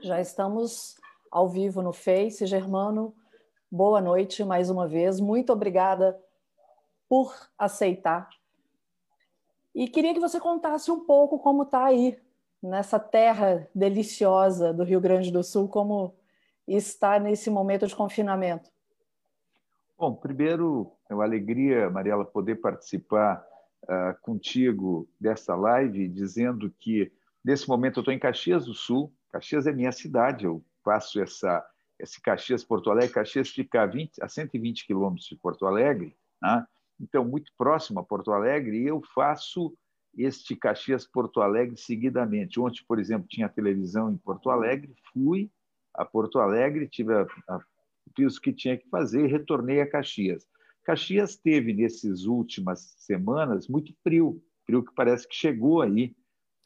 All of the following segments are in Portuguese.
Já estamos ao vivo no Face. Germano, boa noite mais uma vez. Muito obrigada por aceitar. E queria que você contasse um pouco como está aí, nessa terra deliciosa do Rio Grande do Sul, como está nesse momento de confinamento. Bom, primeiro, é uma alegria, Mariela, poder participar uh, contigo dessa live, dizendo que nesse momento eu estou em Caxias do Sul. Caxias é minha cidade, eu faço essa esse Caxias Porto Alegre. Caxias fica a, 20, a 120 quilômetros de Porto Alegre, né? então muito próximo a Porto Alegre, e eu faço este Caxias Porto Alegre seguidamente. Ontem, por exemplo, tinha televisão em Porto Alegre, fui a Porto Alegre, tive a, a, fiz o que tinha que fazer e retornei a Caxias. Caxias teve, nessas últimas semanas, muito frio, frio que parece que chegou aí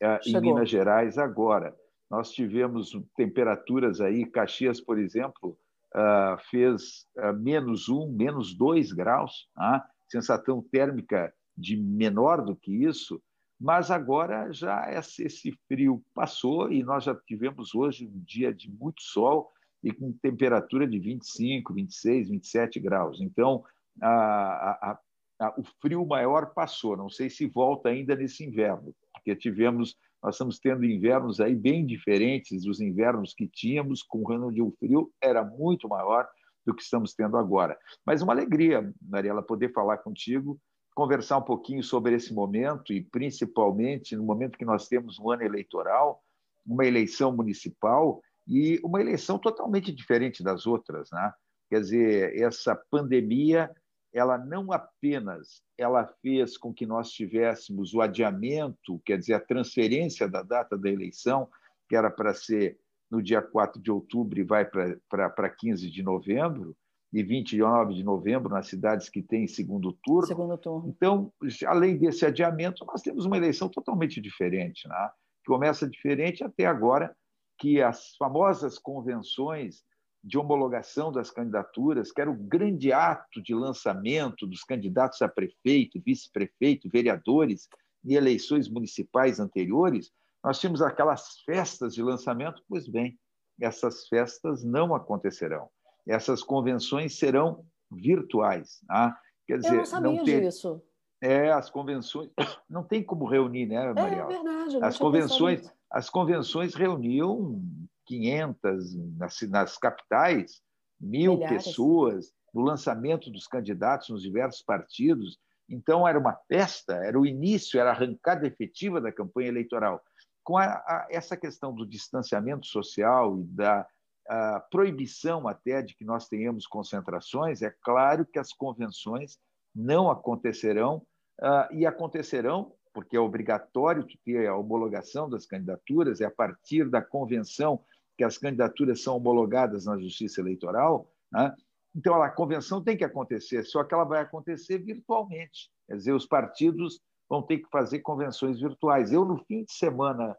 uh, chegou. em Minas Gerais agora. Nós tivemos temperaturas aí, Caxias, por exemplo, uh, fez uh, menos um, menos dois graus, uh, sensação térmica de menor do que isso, mas agora já esse frio passou e nós já tivemos hoje um dia de muito sol e com temperatura de 25, 26, 27 graus. Então, a, a, a, o frio maior passou. Não sei se volta ainda nesse inverno, porque tivemos nós estamos tendo invernos aí bem diferentes dos invernos que tínhamos, com onde o frio era muito maior do que estamos tendo agora. Mas uma alegria, Mariela, poder falar contigo, conversar um pouquinho sobre esse momento e principalmente no momento que nós temos um ano eleitoral, uma eleição municipal e uma eleição totalmente diferente das outras, né? Quer dizer, essa pandemia ela não apenas ela fez com que nós tivéssemos o adiamento, quer dizer, a transferência da data da eleição, que era para ser no dia 4 de outubro e vai para 15 de novembro, e 29 de novembro nas cidades que têm segundo turno. Segundo turno. Então, além desse adiamento, nós temos uma eleição totalmente diferente, né? começa diferente até agora, que as famosas convenções de homologação das candidaturas, que era o grande ato de lançamento dos candidatos a prefeito, vice-prefeito, vereadores e eleições municipais anteriores, nós tínhamos aquelas festas de lançamento, pois bem, essas festas não acontecerão. Essas convenções serão virtuais. Tá? Quer dizer, Eu não sabia não ter... disso. É, as convenções não tem como reunir, né, Maria? É verdade. As convenções, as convenções reuniam 500 nas, nas capitais, mil Milhares. pessoas no lançamento dos candidatos nos diversos partidos. Então, era uma festa, era o início, era a arrancada efetiva da campanha eleitoral. Com a, a, essa questão do distanciamento social e da proibição até de que nós tenhamos concentrações, é claro que as convenções não acontecerão uh, e acontecerão porque é obrigatório ter a homologação das candidaturas, é a partir da convenção que as candidaturas são homologadas na Justiça Eleitoral. Né? Então, a convenção tem que acontecer, só que ela vai acontecer virtualmente. Quer dizer, os partidos vão ter que fazer convenções virtuais. Eu, no fim de semana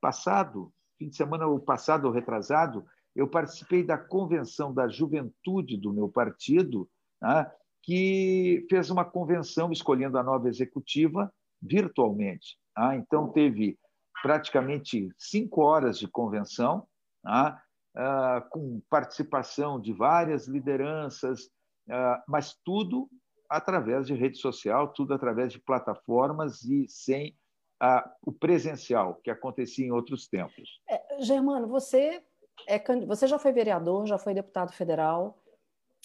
passado, fim de semana ou passado ou retrasado, eu participei da convenção da juventude do meu partido, né? que fez uma convenção escolhendo a nova executiva virtualmente. Tá? Então, teve praticamente cinco horas de convenção, tá? ah, com participação de várias lideranças, ah, mas tudo através de rede social, tudo através de plataformas e sem ah, o presencial que acontecia em outros tempos. É, Germano, você é você já foi vereador, já foi deputado federal,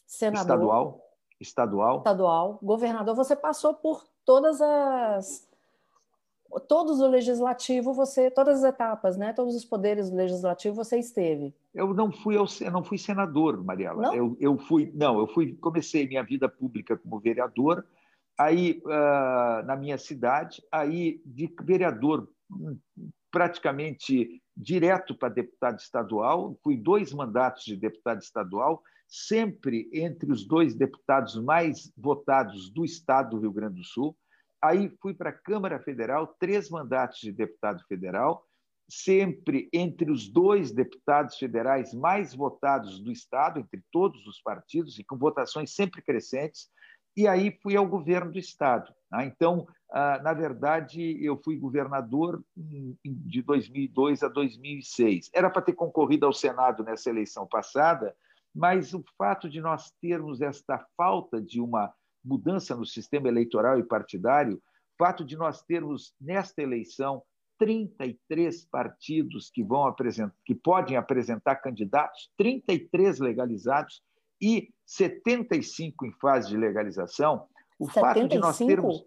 senador, estadual, estadual, estadual, governador. Você passou por todas as todos o legislativo você todas as etapas né todos os poderes do legislativo você esteve. Eu não fui eu, não fui senador Mariela. Não? Eu, eu fui não eu fui comecei minha vida pública como vereador aí uh, na minha cidade aí de vereador hum, praticamente direto para deputado estadual fui dois mandatos de deputado estadual sempre entre os dois deputados mais votados do estado do Rio Grande do Sul Aí fui para a Câmara Federal, três mandatos de deputado federal, sempre entre os dois deputados federais mais votados do Estado, entre todos os partidos, e com votações sempre crescentes. e aí fui ao governo do Estado. Tá? Então, ah, na verdade, eu fui governador de 2002 a 2006. Era para ter concorrido ao Senado nessa eleição passada, mas o fato de nós termos esta falta de uma mudança no sistema eleitoral e partidário, fato de nós termos nesta eleição 33 partidos que vão apresentar, que podem apresentar candidatos, 33 legalizados e 75 em fase de legalização, o 75? fato de nós termos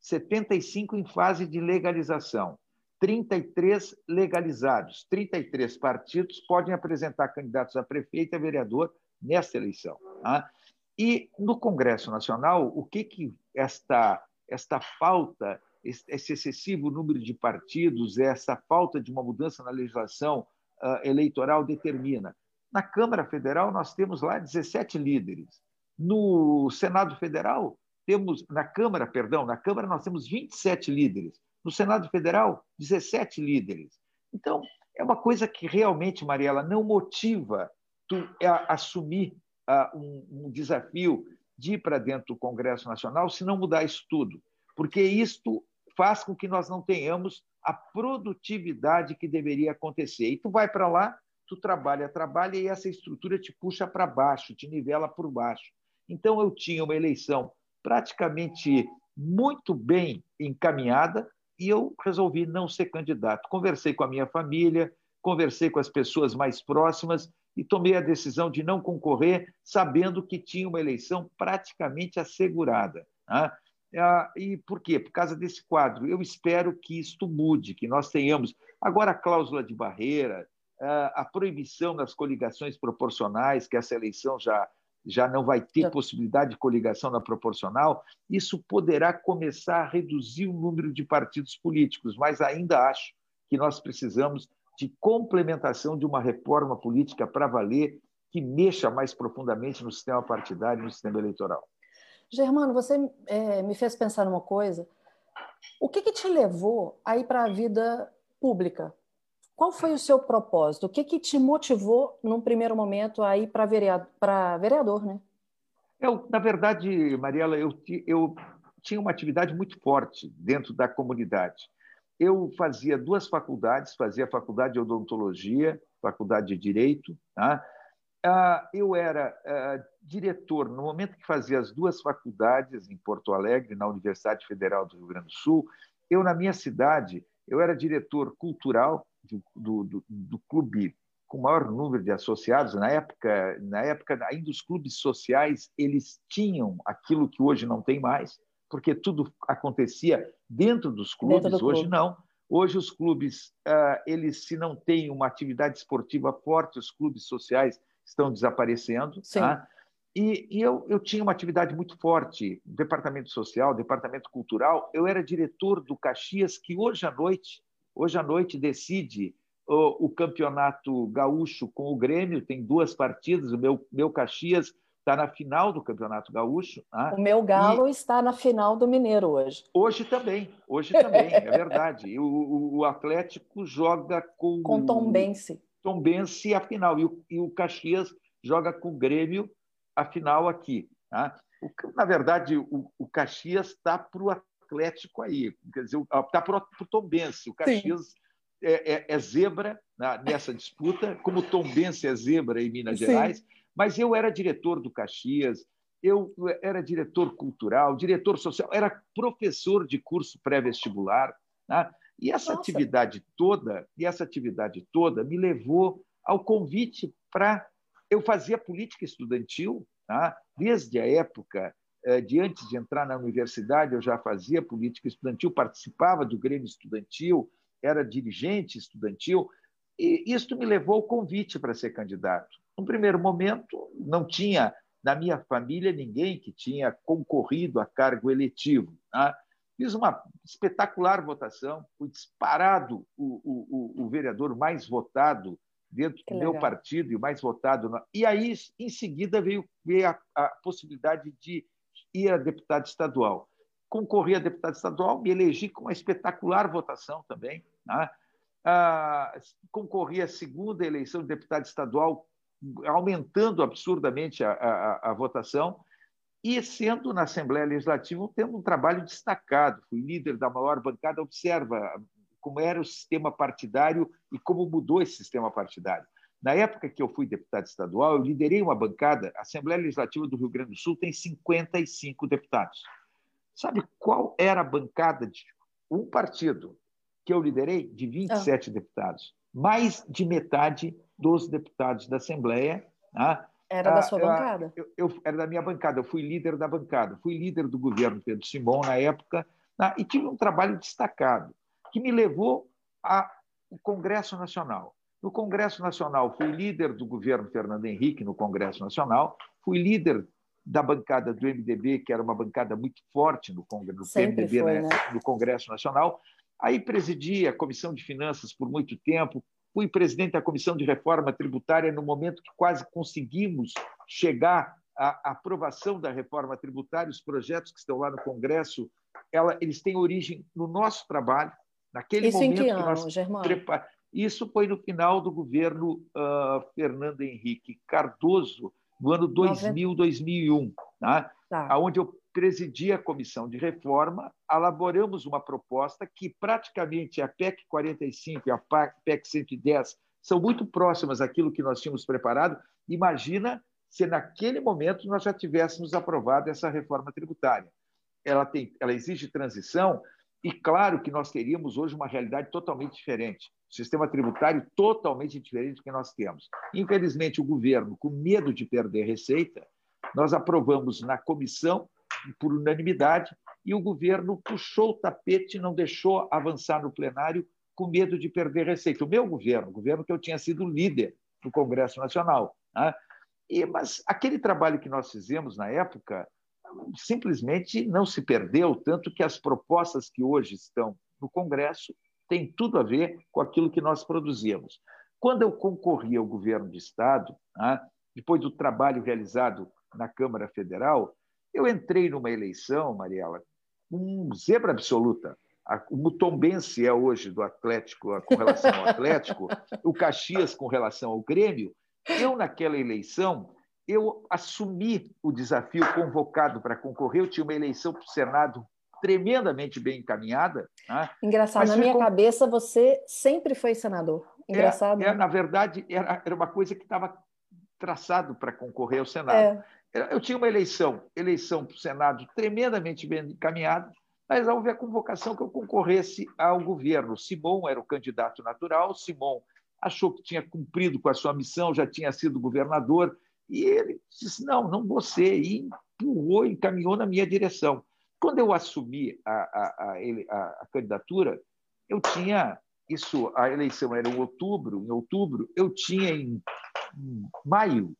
75 em fase de legalização, 33 legalizados, 33 partidos podem apresentar candidatos a prefeito e a vereador nesta eleição. Tá? E no Congresso Nacional, o que, que esta, esta falta, esse excessivo número de partidos, essa falta de uma mudança na legislação uh, eleitoral determina? Na Câmara Federal, nós temos lá 17 líderes. No Senado Federal, temos, na Câmara, perdão, na Câmara nós temos 27 líderes. No Senado Federal, 17 líderes. Então, é uma coisa que realmente, Mariela, não motiva tu assumir um, desafio de ir para dentro do Congresso Nacional se não mudar isso tudo. Porque isto faz com que nós não tenhamos a produtividade que deveria acontecer. E tu vai para lá, tu trabalha, trabalha e essa estrutura te puxa para baixo, te nivela por baixo. Então eu tinha uma eleição praticamente muito bem encaminhada e eu resolvi não ser candidato. Conversei com a minha família, conversei com as pessoas mais próximas e tomei a decisão de não concorrer, sabendo que tinha uma eleição praticamente assegurada. Né? Ah, e por quê? Por causa desse quadro. Eu espero que isto mude, que nós tenhamos agora a cláusula de barreira, a proibição das coligações proporcionais, que essa eleição já, já não vai ter possibilidade de coligação na proporcional, isso poderá começar a reduzir o número de partidos políticos, mas ainda acho que nós precisamos de complementação de uma reforma política para valer que mexa mais profundamente no sistema partidário e no sistema eleitoral. Germano, você é, me fez pensar numa coisa. O que, que te levou a ir para a vida pública? Qual foi o seu propósito? O que, que te motivou, num primeiro momento, a ir para vereador, vereador, né? Eu, na verdade, Mariela, eu, eu tinha uma atividade muito forte dentro da comunidade. Eu fazia duas faculdades, fazia faculdade de odontologia, faculdade de direito. Tá? Ah, eu era ah, diretor, no momento que fazia as duas faculdades em Porto Alegre, na Universidade Federal do Rio Grande do Sul, eu, na minha cidade, eu era diretor cultural do, do, do clube com o maior número de associados na época na época ainda os clubes sociais eles tinham aquilo que hoje não tem mais porque tudo acontecia dentro dos clubes dentro do hoje clube. não hoje os clubes ah, eles se não têm uma atividade esportiva forte os clubes sociais estão desaparecendo tá? e, e eu, eu tinha uma atividade muito forte departamento social departamento cultural eu era diretor do Caxias que hoje à noite Hoje à noite decide o, o campeonato gaúcho com o Grêmio, tem duas partidas, o meu, meu Caxias está na final do Campeonato Gaúcho. Né? O meu Galo e... está na final do Mineiro hoje. Hoje também, hoje também, é verdade. O, o, o, Atlético joga com. Com Tom Bense. Tom Bense a final. E o, e o Caxias joga com o Grêmio a final aqui. Né? Na verdade, o, o Caxias está para o Atlético aí. Quer dizer, está para o Tombense. O Caxias é, é, é, zebra nessa disputa, como o Tombense é zebra em Minas Sim. Gerais. Mas eu era diretor do Caxias, eu era diretor cultural, diretor social, era professor de curso pré-vestibular. Né? E essa Nossa. atividade toda, e essa atividade toda me levou ao convite para eu fazia política estudantil, tá? desde a época eh, de antes de entrar na universidade, eu já fazia política estudantil, participava do Grêmio Estudantil, era dirigente estudantil, e isso me levou ao convite para ser candidato. No primeiro momento, não tinha na minha família ninguém que tinha concorrido a cargo eletivo. Tá? Fiz uma espetacular votação, fui disparado o, o, o vereador mais votado dentro que do legal. meu partido e o mais votado. E aí, em seguida, veio, veio a, a possibilidade de e a deputado estadual. Concorri a deputado estadual, me elegi com uma espetacular votação também. Né? Ah, concorri à segunda eleição de deputado estadual, aumentando absurdamente a, a, a votação. e sendo na Assembleia Legislativa tendo um trabalho destacado. Fui líder da maior bancada. Observa como era o sistema partidário e como mudou esse sistema partidário. Na época que eu fui deputado estadual, eu liderei uma bancada. A Assembleia Legislativa do Rio Grande do Sul tem 55 deputados. Sabe qual era a bancada de um partido que eu liderei? De 27 ah. deputados. Mais de metade dos deputados da Assembleia. Né? Era da ah, sua ah, bancada? Eu, eu, era da minha bancada, eu fui líder da bancada. Fui líder do governo Pedro Simão na época né? e tive um trabalho destacado que me levou ao Congresso Nacional. No Congresso Nacional, fui líder do governo Fernando Henrique no Congresso Nacional, fui líder da bancada do MDB, que era uma bancada muito forte no, Congresso, no PMDB, foi, né? no Congresso Nacional. Aí presidi a Comissão de Finanças por muito tempo, fui presidente da Comissão de Reforma Tributária no momento que quase conseguimos chegar à aprovação da reforma tributária. Os projetos que estão lá no Congresso, ela, eles têm origem no nosso trabalho, naquele Isso momento em que, que nós ano, preparamos. Isso foi no final do governo uh, Fernando Henrique Cardoso, no ano 2000, 2001, tá? tá. onde eu presidi a comissão de reforma, elaboramos uma proposta que praticamente a PEC 45 e a PEC 110 são muito próximas daquilo que nós tínhamos preparado. Imagina se naquele momento nós já tivéssemos aprovado essa reforma tributária. Ela, tem, ela exige transição, e claro que nós teríamos hoje uma realidade totalmente diferente, sistema tributário totalmente diferente do que nós temos. Infelizmente, o governo, com medo de perder receita, nós aprovamos na comissão por unanimidade e o governo puxou o tapete não deixou avançar no plenário com medo de perder receita. O meu governo, o governo que eu tinha sido líder no Congresso Nacional. Né? E, mas aquele trabalho que nós fizemos na época simplesmente não se perdeu, tanto que as propostas que hoje estão no Congresso têm tudo a ver com aquilo que nós produzimos. Quando eu concorri ao governo de Estado, né, depois do trabalho realizado na Câmara Federal, eu entrei numa eleição, Mariela, com zebra absoluta. O Mutombense é hoje do Atlético com relação ao Atlético, o Caxias com relação ao Grêmio. Eu, naquela eleição, eu assumi o desafio convocado para concorrer. Eu tinha uma eleição para o Senado tremendamente bem encaminhada. Né? Engraçado, Mas na minha com... cabeça você sempre foi senador. É, Engraçado. É, é, na verdade, era, era uma coisa que estava traçado para concorrer ao Senado. É. Eu tinha uma eleição, eleição para o Senado tremendamente bem encaminhada, mas houve a convocação que eu concorresse ao governo. Simon era o candidato natural, Simon achou que tinha cumprido com a sua missão, já tinha sido governador, e ele disse: não, não você, e empurrou, encaminhou na minha direção. Quando eu assumi a, a, a, a candidatura, eu tinha isso, a eleição era em outubro, em outubro, eu tinha em, em maio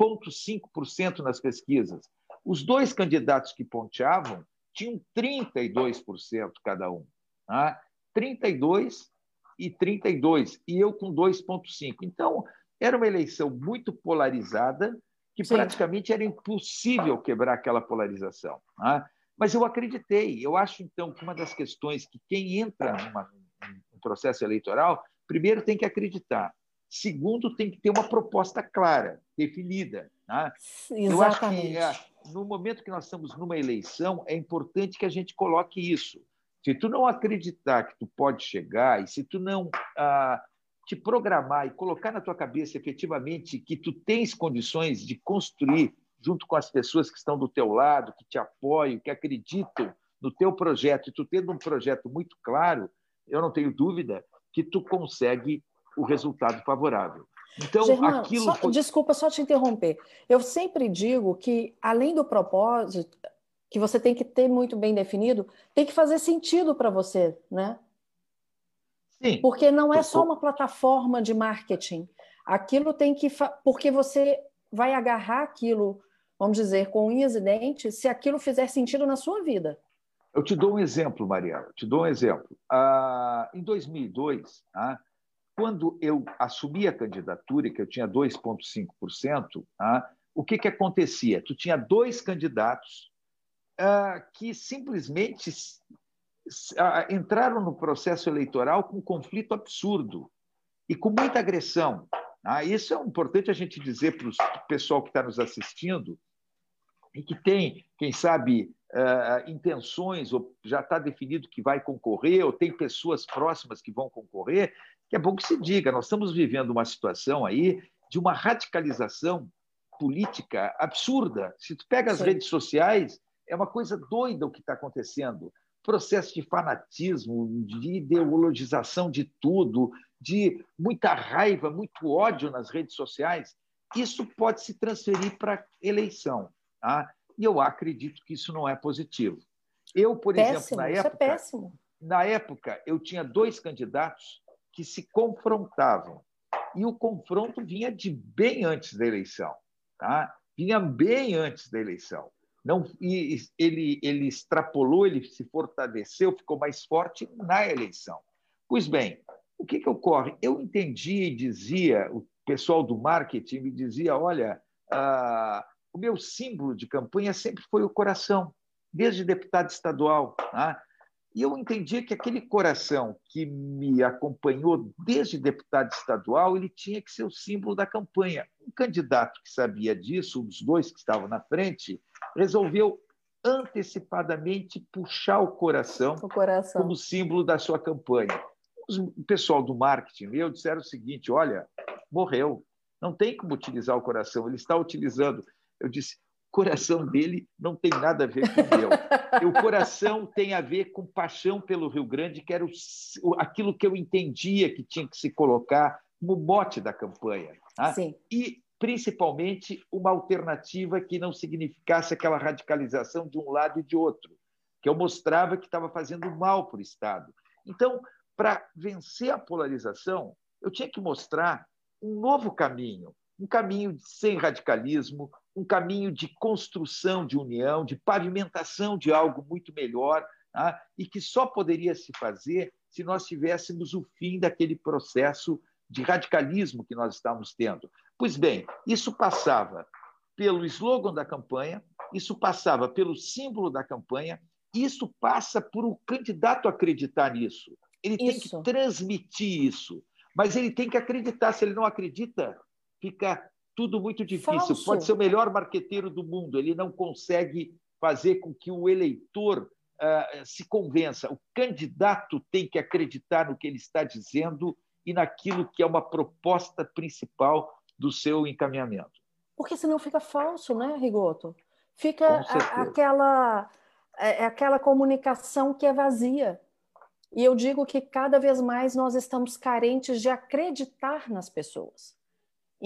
2,5% nas pesquisas. Os dois candidatos que ponteavam tinham 32% cada um. Tá? 32 e 32, e eu com 2,5. Então, era uma eleição muito polarizada, que Sim. praticamente era impossível quebrar aquela polarização. Né? Mas eu acreditei. Eu acho, então, que uma das questões que quem entra numa, num processo eleitoral, primeiro tem que acreditar. Segundo, tem que ter uma proposta clara, definida. Né? Eu acho que é, no momento que nós estamos numa eleição, é importante que a gente coloque isso. Se tu não acreditar que tu pode chegar e se tu não ah, te programar e colocar na tua cabeça efetivamente que tu tens condições de construir junto com as pessoas que estão do teu lado, que te apoiam, que acreditam no teu projeto, e tu tendo um projeto muito claro, eu não tenho dúvida que tu consegue o resultado favorável. Então, Germano, aquilo só, foi... desculpa só te interromper. Eu sempre digo que além do propósito que você tem que ter muito bem definido, tem que fazer sentido para você, né? Sim. Porque não é só uma plataforma de marketing. Aquilo tem que. Porque você vai agarrar aquilo, vamos dizer, com unhas e dentes, se aquilo fizer sentido na sua vida. Eu te dou um exemplo, Mariana. Te dou um exemplo. Ah, em 2002, ah, quando eu assumi a candidatura, que eu tinha 2,5%, ah, o que, que acontecia? Tu tinha dois candidatos ah, que simplesmente entraram no processo eleitoral com um conflito absurdo e com muita agressão. Ah, isso é importante a gente dizer para o pessoal que está nos assistindo, e que tem, quem sabe, uh, intenções, ou já está definido que vai concorrer, ou tem pessoas próximas que vão concorrer, é bom que se diga. Nós estamos vivendo uma situação aí de uma radicalização política absurda. Se tu pega as Sim. redes sociais, é uma coisa doida o que está acontecendo. Processo de fanatismo, de ideologização de tudo, de muita raiva, muito ódio nas redes sociais. Isso pode se transferir para a eleição. Tá? E eu acredito que isso não é positivo. Eu, por péssimo, exemplo, na é época, é na época, eu tinha dois candidatos que se confrontavam. E o confronto vinha de bem antes da eleição. Tá? Vinha bem antes da eleição. Não, e ele, ele extrapolou, ele se fortaleceu, ficou mais forte na eleição. Pois bem, o que, que ocorre? Eu entendi e dizia, o pessoal do marketing me dizia: olha, ah, o meu símbolo de campanha sempre foi o coração, desde deputado estadual. Tá? E eu entendi que aquele coração que me acompanhou desde deputado estadual, ele tinha que ser o símbolo da campanha. Um candidato que sabia disso, um dos dois que estavam na frente, resolveu antecipadamente puxar o coração, o coração. como símbolo da sua campanha. O pessoal do marketing meu disseram o seguinte: olha, morreu, não tem como utilizar o coração, ele está utilizando. Eu disse: coração dele não tem nada a ver com o meu. o coração tem a ver com paixão pelo Rio Grande, que era o, aquilo que eu entendia que tinha que se colocar como mote da campanha. Tá? Sim. E, principalmente, uma alternativa que não significasse aquela radicalização de um lado e de outro, que eu mostrava que estava fazendo mal para o Estado. Então, para vencer a polarização, eu tinha que mostrar um novo caminho, um caminho sem radicalismo, um caminho de construção de união, de pavimentação de algo muito melhor, tá? e que só poderia se fazer se nós tivéssemos o fim daquele processo de radicalismo que nós estávamos tendo. Pois bem, isso passava pelo slogan da campanha, isso passava pelo símbolo da campanha, isso passa por o candidato acreditar nisso. Ele tem que transmitir isso, mas ele tem que acreditar. Se ele não acredita, fica tudo muito difícil. Falso. Pode ser o melhor marqueteiro do mundo, ele não consegue fazer com que o eleitor uh, se convença. O candidato tem que acreditar no que ele está dizendo e naquilo que é uma proposta principal do seu encaminhamento. Porque senão fica falso, né, Rigoto? Fica a, aquela, é, é aquela comunicação que é vazia. E eu digo que cada vez mais nós estamos carentes de acreditar nas pessoas.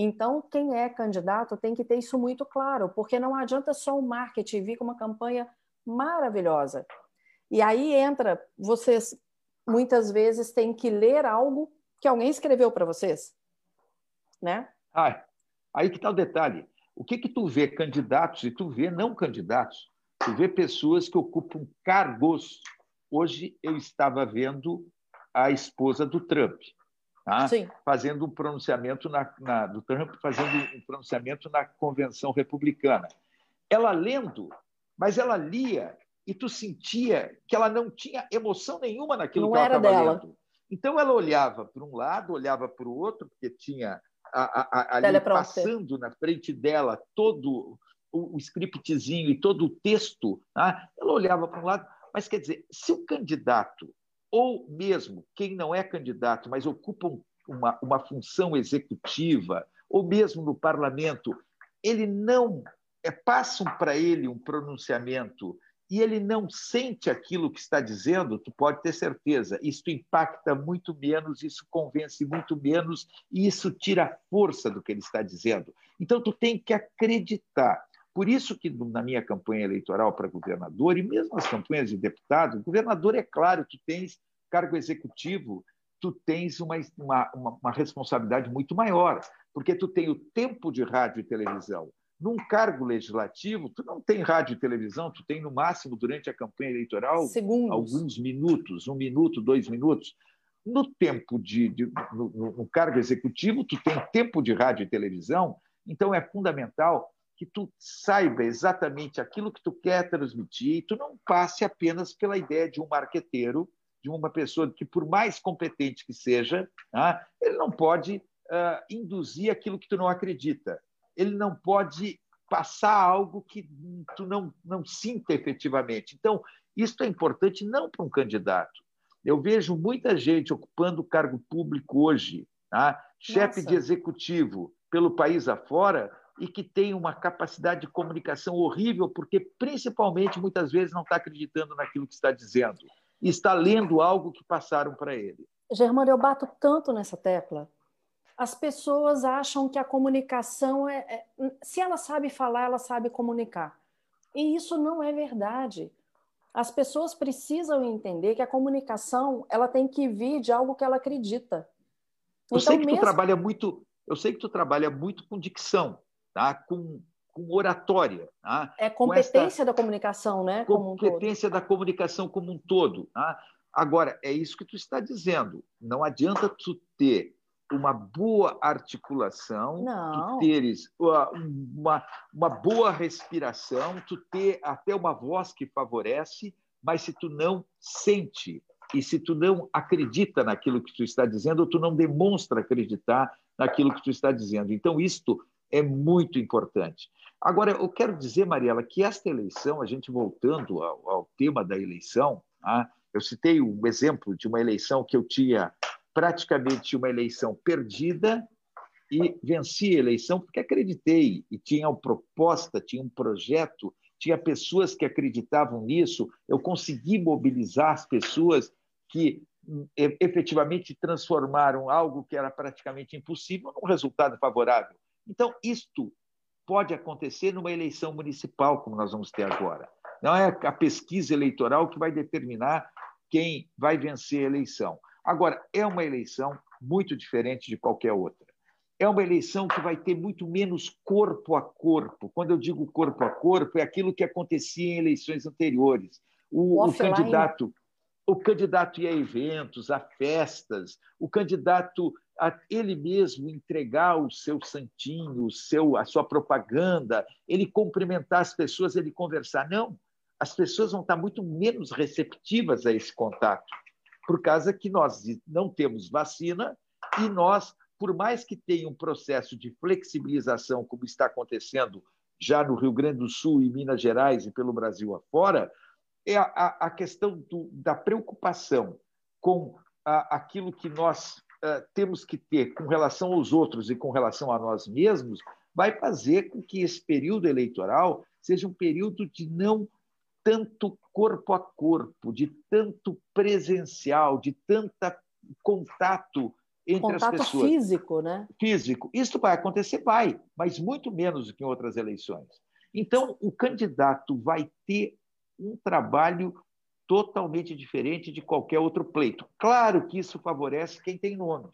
Então, quem é candidato tem que ter isso muito claro, porque não adianta só o marketing vir com uma campanha maravilhosa. E aí entra, vocês muitas vezes têm que ler algo que alguém escreveu para vocês, né? Ah, aí que está o detalhe. O que que tu vê candidatos e tu vê não candidatos? Tu vê pessoas que ocupam cargos. Hoje eu estava vendo a esposa do Trump tá? fazendo um pronunciamento na, na, do Trump, fazendo um pronunciamento na convenção republicana. Ela lendo, mas ela lia e tu sentia que ela não tinha emoção nenhuma naquilo não que ela estava lendo. Então ela olhava para um lado, olhava para o outro, porque tinha a, a, ali passando na frente dela todo o, o scriptzinho e todo o texto. Tá? Ela olhava para um lado, mas quer dizer, se o candidato ou mesmo quem não é candidato, mas ocupa uma, uma função executiva, ou mesmo no parlamento, ele não é, passam para ele um pronunciamento e ele não sente aquilo que está dizendo, tu pode ter certeza, isso impacta muito menos, isso convence muito menos e isso tira a força do que ele está dizendo. Então tu tem que acreditar. Por isso que na minha campanha eleitoral para governador e mesmo nas campanhas de deputado, governador é claro, tu tens cargo executivo, tu tens uma, uma, uma, responsabilidade muito maior, porque tu tem o tempo de rádio e televisão. Num cargo legislativo, tu não tem rádio e televisão, tu tem no máximo durante a campanha eleitoral Segundos. alguns minutos, um minuto, dois minutos. No tempo de, de no, no cargo executivo, tu tem tempo de rádio e televisão, então é fundamental que tu saiba exatamente aquilo que tu quer transmitir e tu não passe apenas pela ideia de um marqueteiro, de uma pessoa que, por mais competente que seja, tá? ele não pode uh, induzir aquilo que tu não acredita. Ele não pode passar algo que tu não, não sinta efetivamente. Então, isso é importante não para um candidato. Eu vejo muita gente ocupando cargo público hoje, tá? chefe de executivo pelo país afora, e que tem uma capacidade de comunicação horrível, porque principalmente muitas vezes não está acreditando naquilo que está dizendo e está lendo algo que passaram para ele. Germano, eu bato tanto nessa tecla. As pessoas acham que a comunicação é, é, se ela sabe falar, ela sabe comunicar. E isso não é verdade. As pessoas precisam entender que a comunicação ela tem que vir de algo que ela acredita. Eu então, sei que mesmo... tu trabalha muito, eu sei que tu trabalha muito com dicção tá? com, com oratória. Tá? É competência da comunicação, né? Competência um da comunicação como um todo. Tá? Agora, é isso que tu está dizendo. Não adianta tu ter uma boa articulação, Não. tu teres uma, uma boa respiração, tu ter até uma voz que favorece, mas se tu não sente e se tu não acredita naquilo que tu está dizendo, ou tu não demonstra acreditar naquilo que tu está dizendo. Então, isto é muito importante. Agora, eu quero dizer, Mariela, que esta eleição, a gente voltando ao, ao tema da eleição, tá? eu citei um exemplo de uma eleição que eu tinha praticamente uma eleição perdida e venci a eleição porque acreditei e tinha uma proposta, tinha um projeto, tinha pessoas que acreditavam nisso. Eu consegui mobilizar as pessoas que efetivamente transformaram algo que era praticamente impossível num resultado favorável. Então, isto pode acontecer numa eleição municipal, como nós vamos ter agora. Não é a pesquisa eleitoral que vai determinar quem vai vencer a eleição. Agora, é uma eleição muito diferente de qualquer outra. É uma eleição que vai ter muito menos corpo a corpo. Quando eu digo corpo a corpo, é aquilo que acontecia em eleições anteriores. O, o candidato, o candidato ia a eventos, a festas, o candidato a ele mesmo entregar o seu santinho, o seu, a sua propaganda, ele cumprimentar as pessoas, ele conversar. Não, as pessoas vão estar muito menos receptivas a esse contato, por causa que nós não temos vacina e nós, por mais que tenha um processo de flexibilização, como está acontecendo já no Rio Grande do Sul e Minas Gerais e pelo Brasil afora, é a, a questão do, da preocupação com a, aquilo que nós temos que ter com relação aos outros e com relação a nós mesmos, vai fazer com que esse período eleitoral seja um período de não tanto corpo a corpo, de tanto presencial, de tanta contato entre contato as pessoas. físico, né? Físico. Isso vai acontecer, vai, mas muito menos do que em outras eleições. Então, o candidato vai ter um trabalho totalmente diferente de qualquer outro pleito. Claro que isso favorece quem tem nome.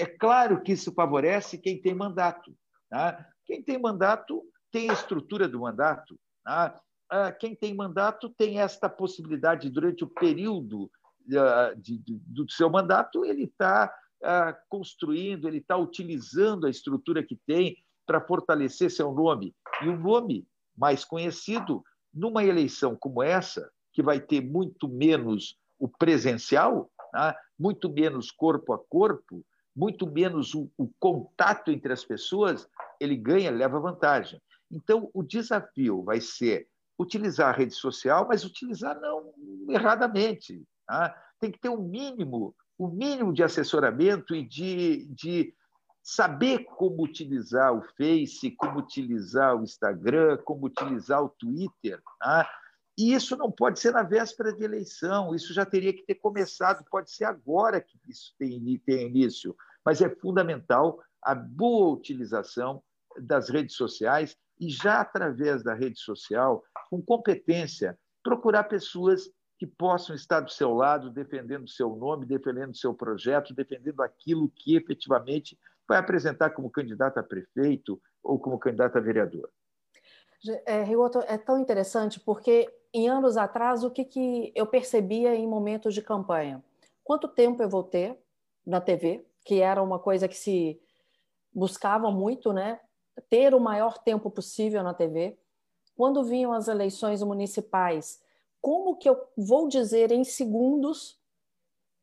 É claro que isso favorece quem tem mandato. Tá? Quem tem mandato tem a estrutura do mandato. Tá? Ah, quem tem mandato tem esta possibilidade, durante o período ah, do seu mandato, ele está ah, construindo, ele está utilizando a estrutura que tem para fortalecer seu nome. E o nome mais conhecido, numa eleição como essa, que vai ter muito menos o presencial, tá? muito menos corpo a corpo, muito menos o, o contato entre as pessoas, ele ganha, leva vantagem. Então, o desafio vai ser utilizar a rede social, mas utilizar não erradamente. Tá? Tem que ter um mínimo, o um mínimo de assessoramento e de, de saber como utilizar o Face, como utilizar o Instagram, como utilizar o Twitter. Tá? E isso não pode ser na véspera de eleição, isso já teria que ter começado, pode ser agora que isso tem, tem início, mas é fundamental a boa utilização das redes sociais e já através da rede social, com competência, procurar pessoas que possam estar do seu lado, defendendo o seu nome, defendendo o seu projeto, defendendo aquilo que efetivamente vai apresentar como candidato a prefeito ou como candidato a vereador. É, Rioto, é tão interessante porque em anos atrás o que, que eu percebia em momentos de campanha? Quanto tempo eu vou ter na TV, que era uma coisa que se buscava muito, né? Ter o maior tempo possível na TV. Quando vinham as eleições municipais, como que eu vou dizer em segundos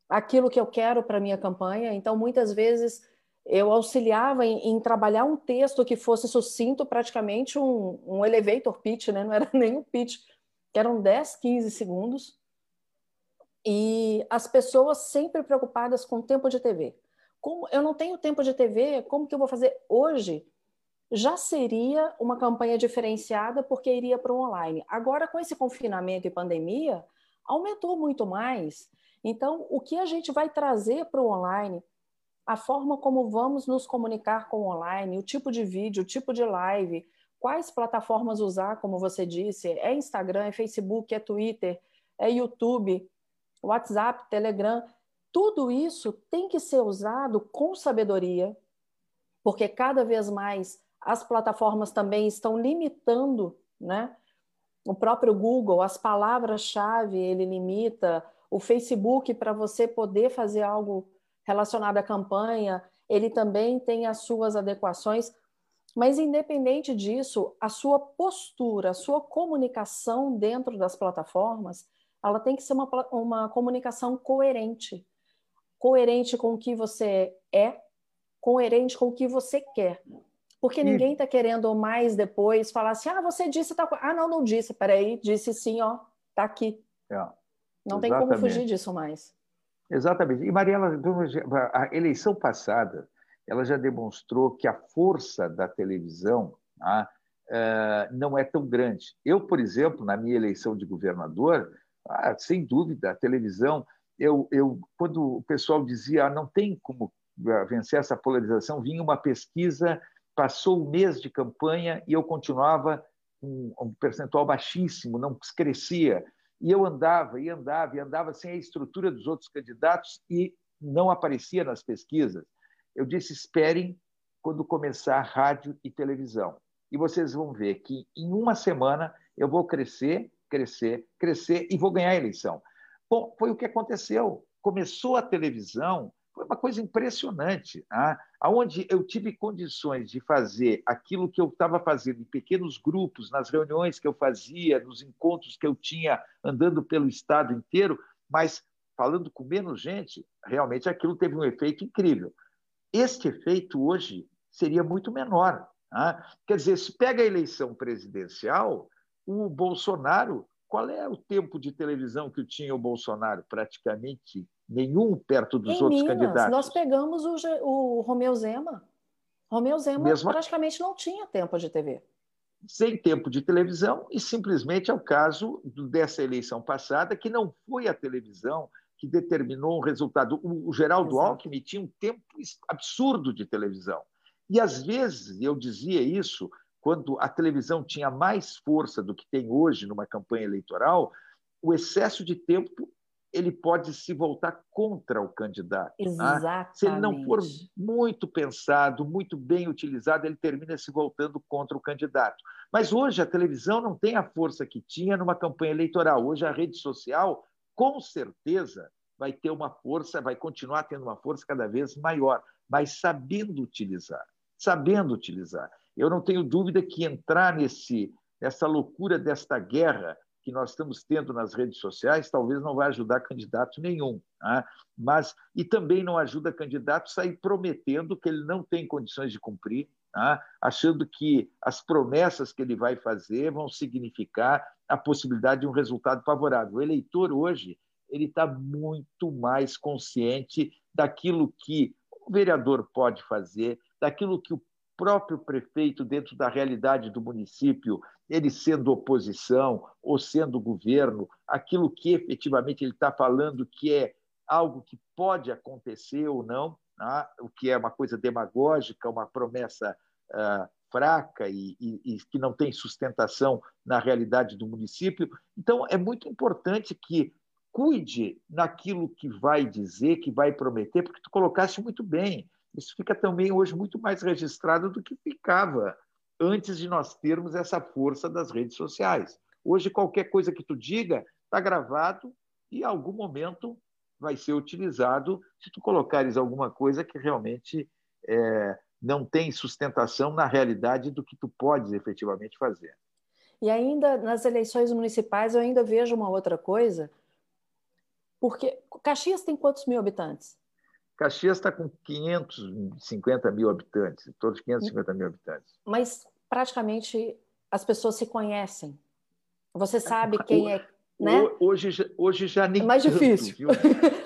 aquilo que eu quero para minha campanha? Então, muitas vezes eu auxiliava em, em, trabalhar um texto que fosse sucinto, praticamente um, um elevator pitch, né? não era nem um pitch, que eram 10, 15 segundos, e as pessoas sempre preocupadas com o tempo de TV. Como eu não tenho tempo de TV, como que eu vou fazer hoje? Já seria uma campanha diferenciada porque iria para o online. Agora, com esse confinamento e pandemia, aumentou muito mais. Então, o que a gente vai trazer para o online a forma como vamos nos comunicar com o online, o tipo de vídeo, o tipo de live, quais plataformas usar, como você disse, é Instagram, é Facebook, é Twitter, é YouTube, WhatsApp, Telegram, tudo isso tem que ser usado com sabedoria, porque cada vez mais as plataformas também estão limitando, né? O próprio Google, as palavras-chave, ele limita, o Facebook, para você poder fazer algo relacionado à campanha, ele também tem as suas adequações, mas independente disso, a sua postura, a sua comunicação dentro das plataformas, ela tem que ser uma, uma comunicação coerente. Coerente com o que você é, coerente com o que você quer. Porque ninguém está querendo mais depois falar assim, ah, você disse tal coisa. Ah, não, não disse. Peraí, disse sim, ó, tá aqui. É, não exatamente. tem como fugir disso mais. Exatamente. E Mariela, a eleição passada, ela já demonstrou que a força da televisão tá, eh, não é tão grande. Eu, por exemplo, na minha eleição de governador, ah, sem dúvida, a televisão, eu, eu, quando o pessoal dizia ah, não tem como ah, vencer essa polarização, vinha uma pesquisa, passou o mês de campanha e eu continuava com um percentual baixíssimo, não crescia. E eu andava, e andava, e andava sem a estrutura dos outros candidatos e não aparecia nas pesquisas. Eu disse: esperem quando começar rádio e televisão. E vocês vão ver que em uma semana eu vou crescer, crescer, crescer e vou ganhar a eleição. Bom, foi o que aconteceu. Começou a televisão, foi uma coisa impressionante, ah, aonde eu tive condições de fazer aquilo que eu estava fazendo em pequenos grupos, nas reuniões que eu fazia, nos encontros que eu tinha andando pelo estado inteiro, mas falando com menos gente, realmente aquilo teve um efeito incrível. Este efeito hoje seria muito menor. Ah, quer dizer, se pega a eleição presidencial, o Bolsonaro, qual é o tempo de televisão que tinha o Bolsonaro? Praticamente nenhum perto dos em outros Minas, candidatos. Nós pegamos o, o Romeu Zema. Romeu Zema Mesmo... praticamente não tinha tempo de TV. Sem tempo de televisão, e simplesmente é o caso dessa eleição passada, que não foi a televisão que determinou um resultado. O, Geraldo Exato. Alckmin tinha um tempo absurdo de televisão. E às vezes eu dizia isso quando a televisão tinha mais força do que tem hoje numa campanha eleitoral, o excesso de tempo ele pode se voltar contra o candidato. Exatamente. Tá? Se ele não for muito pensado, muito bem utilizado, ele termina se voltando contra o candidato. Mas hoje a televisão não tem a força que tinha numa campanha eleitoral. Hoje a rede social, com certeza, vai ter uma força, vai continuar tendo uma força cada vez maior, mas sabendo utilizar, sabendo utilizar. Eu não tenho dúvida que entrar nesse nessa loucura desta guerra que nós estamos tendo nas redes sociais talvez não vai ajudar candidato nenhum. Né? Mas, e também não ajuda candidato a sair prometendo que ele não tem condições de cumprir, né? achando que as promessas que ele vai fazer vão significar a possibilidade de um resultado favorável. O eleitor hoje ele está muito mais consciente daquilo que o vereador pode fazer, daquilo que o próprio prefeito, dentro da realidade do município, ele sendo oposição ou sendo governo, aquilo que efetivamente ele está falando que é algo que pode acontecer ou não, né? o que é uma coisa demagógica, uma promessa uh, fraca e, e, e, que não tem sustentação na realidade do município. Então, é muito importante que cuide naquilo que vai dizer, que vai prometer, porque tu colocaste muito bem. Isso fica também hoje muito mais registrado do que ficava antes de nós termos essa força das redes sociais. Hoje, qualquer coisa que tu diga está gravado e, em algum momento, vai ser utilizado se tu colocares alguma coisa que realmente é, não tem sustentação na realidade do que tu podes efetivamente fazer. E ainda nas eleições municipais eu ainda vejo uma outra coisa, porque Caxias tem quantos mil habitantes? Caxias está com 550 mil habitantes, todos 550 mil habitantes. Mas praticamente as pessoas se conhecem. Você sabe quem é. Né? Hoje, hoje já nem. É mais tanto, difícil. Viu?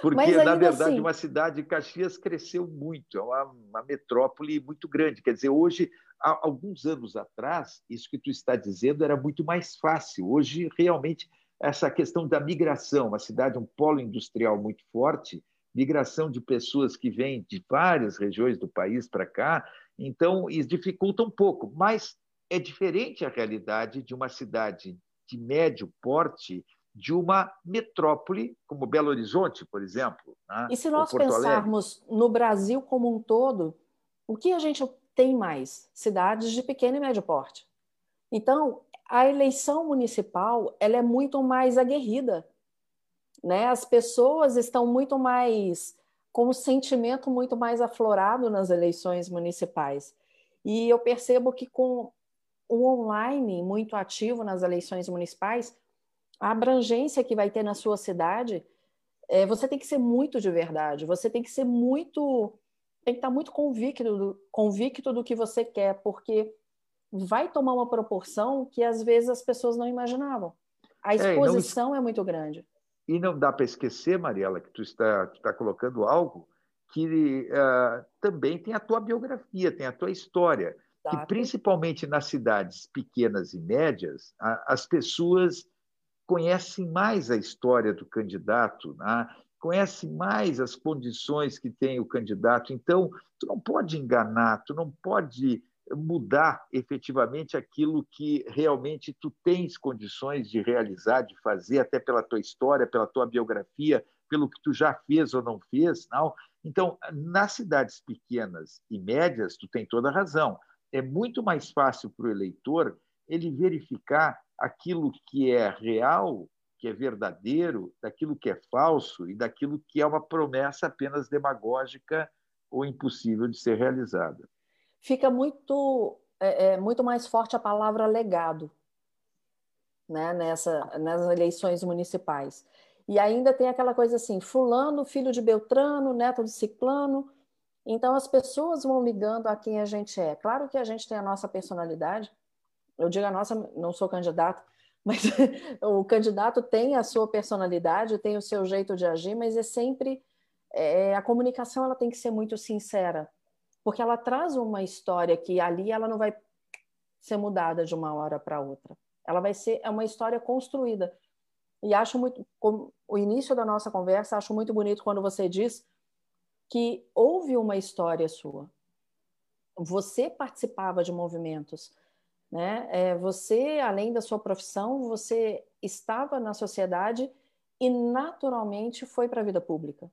Porque, na verdade, assim... uma cidade, Caxias, cresceu muito, é uma, uma metrópole muito grande. Quer dizer, hoje, há alguns anos atrás, isso que tu está dizendo era muito mais fácil. Hoje, realmente, essa questão da migração, uma cidade, um polo industrial muito forte, migração de pessoas que vêm de várias regiões do país para cá, então isso dificulta um pouco, mas é diferente a realidade de uma cidade de médio porte de uma metrópole como Belo Horizonte, por exemplo. Né? E se nós pensarmos no Brasil como um todo, o que a gente tem mais? Cidades de pequeno e médio porte. Então, a eleição municipal ela é muito mais aguerrida né? As pessoas estão muito mais com o sentimento muito mais aflorado nas eleições municipais. E eu percebo que com o online muito ativo nas eleições municipais, a abrangência que vai ter na sua cidade, é, você tem que ser muito de verdade, você tem que ser muito, tem que estar muito convicto do, convicto do que você quer, porque vai tomar uma proporção que às vezes as pessoas não imaginavam. A exposição é, não... é muito grande. E não dá para esquecer, Mariela, que tu está, tu está colocando algo que uh, também tem a tua biografia, tem a tua história. Exato. Que principalmente nas cidades pequenas e médias, a, as pessoas conhecem mais a história do candidato, né? conhecem mais as condições que tem o candidato. Então, tu não pode enganar, tu não pode mudar efetivamente aquilo que realmente tu tens condições de realizar, de fazer, até pela tua história, pela tua biografia, pelo que tu já fez ou não fez. Não? Então, nas cidades pequenas e médias, tu tem toda a razão. É muito mais fácil para o eleitor ele verificar aquilo que é real, que é verdadeiro, daquilo que é falso e daquilo que é uma promessa apenas demagógica ou impossível de ser realizada fica muito, é, é, muito mais forte a palavra legado né, nessa, nas eleições municipais. E ainda tem aquela coisa assim, fulano, filho de Beltrano, neto de Ciclano. Então as pessoas vão ligando a quem a gente é. Claro que a gente tem a nossa personalidade. Eu digo a nossa, não sou candidato, mas o candidato tem a sua personalidade, tem o seu jeito de agir, mas é sempre é, a comunicação ela tem que ser muito sincera porque ela traz uma história que ali ela não vai ser mudada de uma hora para outra. Ela vai ser é uma história construída. E acho muito o início da nossa conversa, acho muito bonito quando você diz que houve uma história sua. Você participava de movimentos, né? É, você, além da sua profissão, você estava na sociedade e naturalmente foi para a vida pública.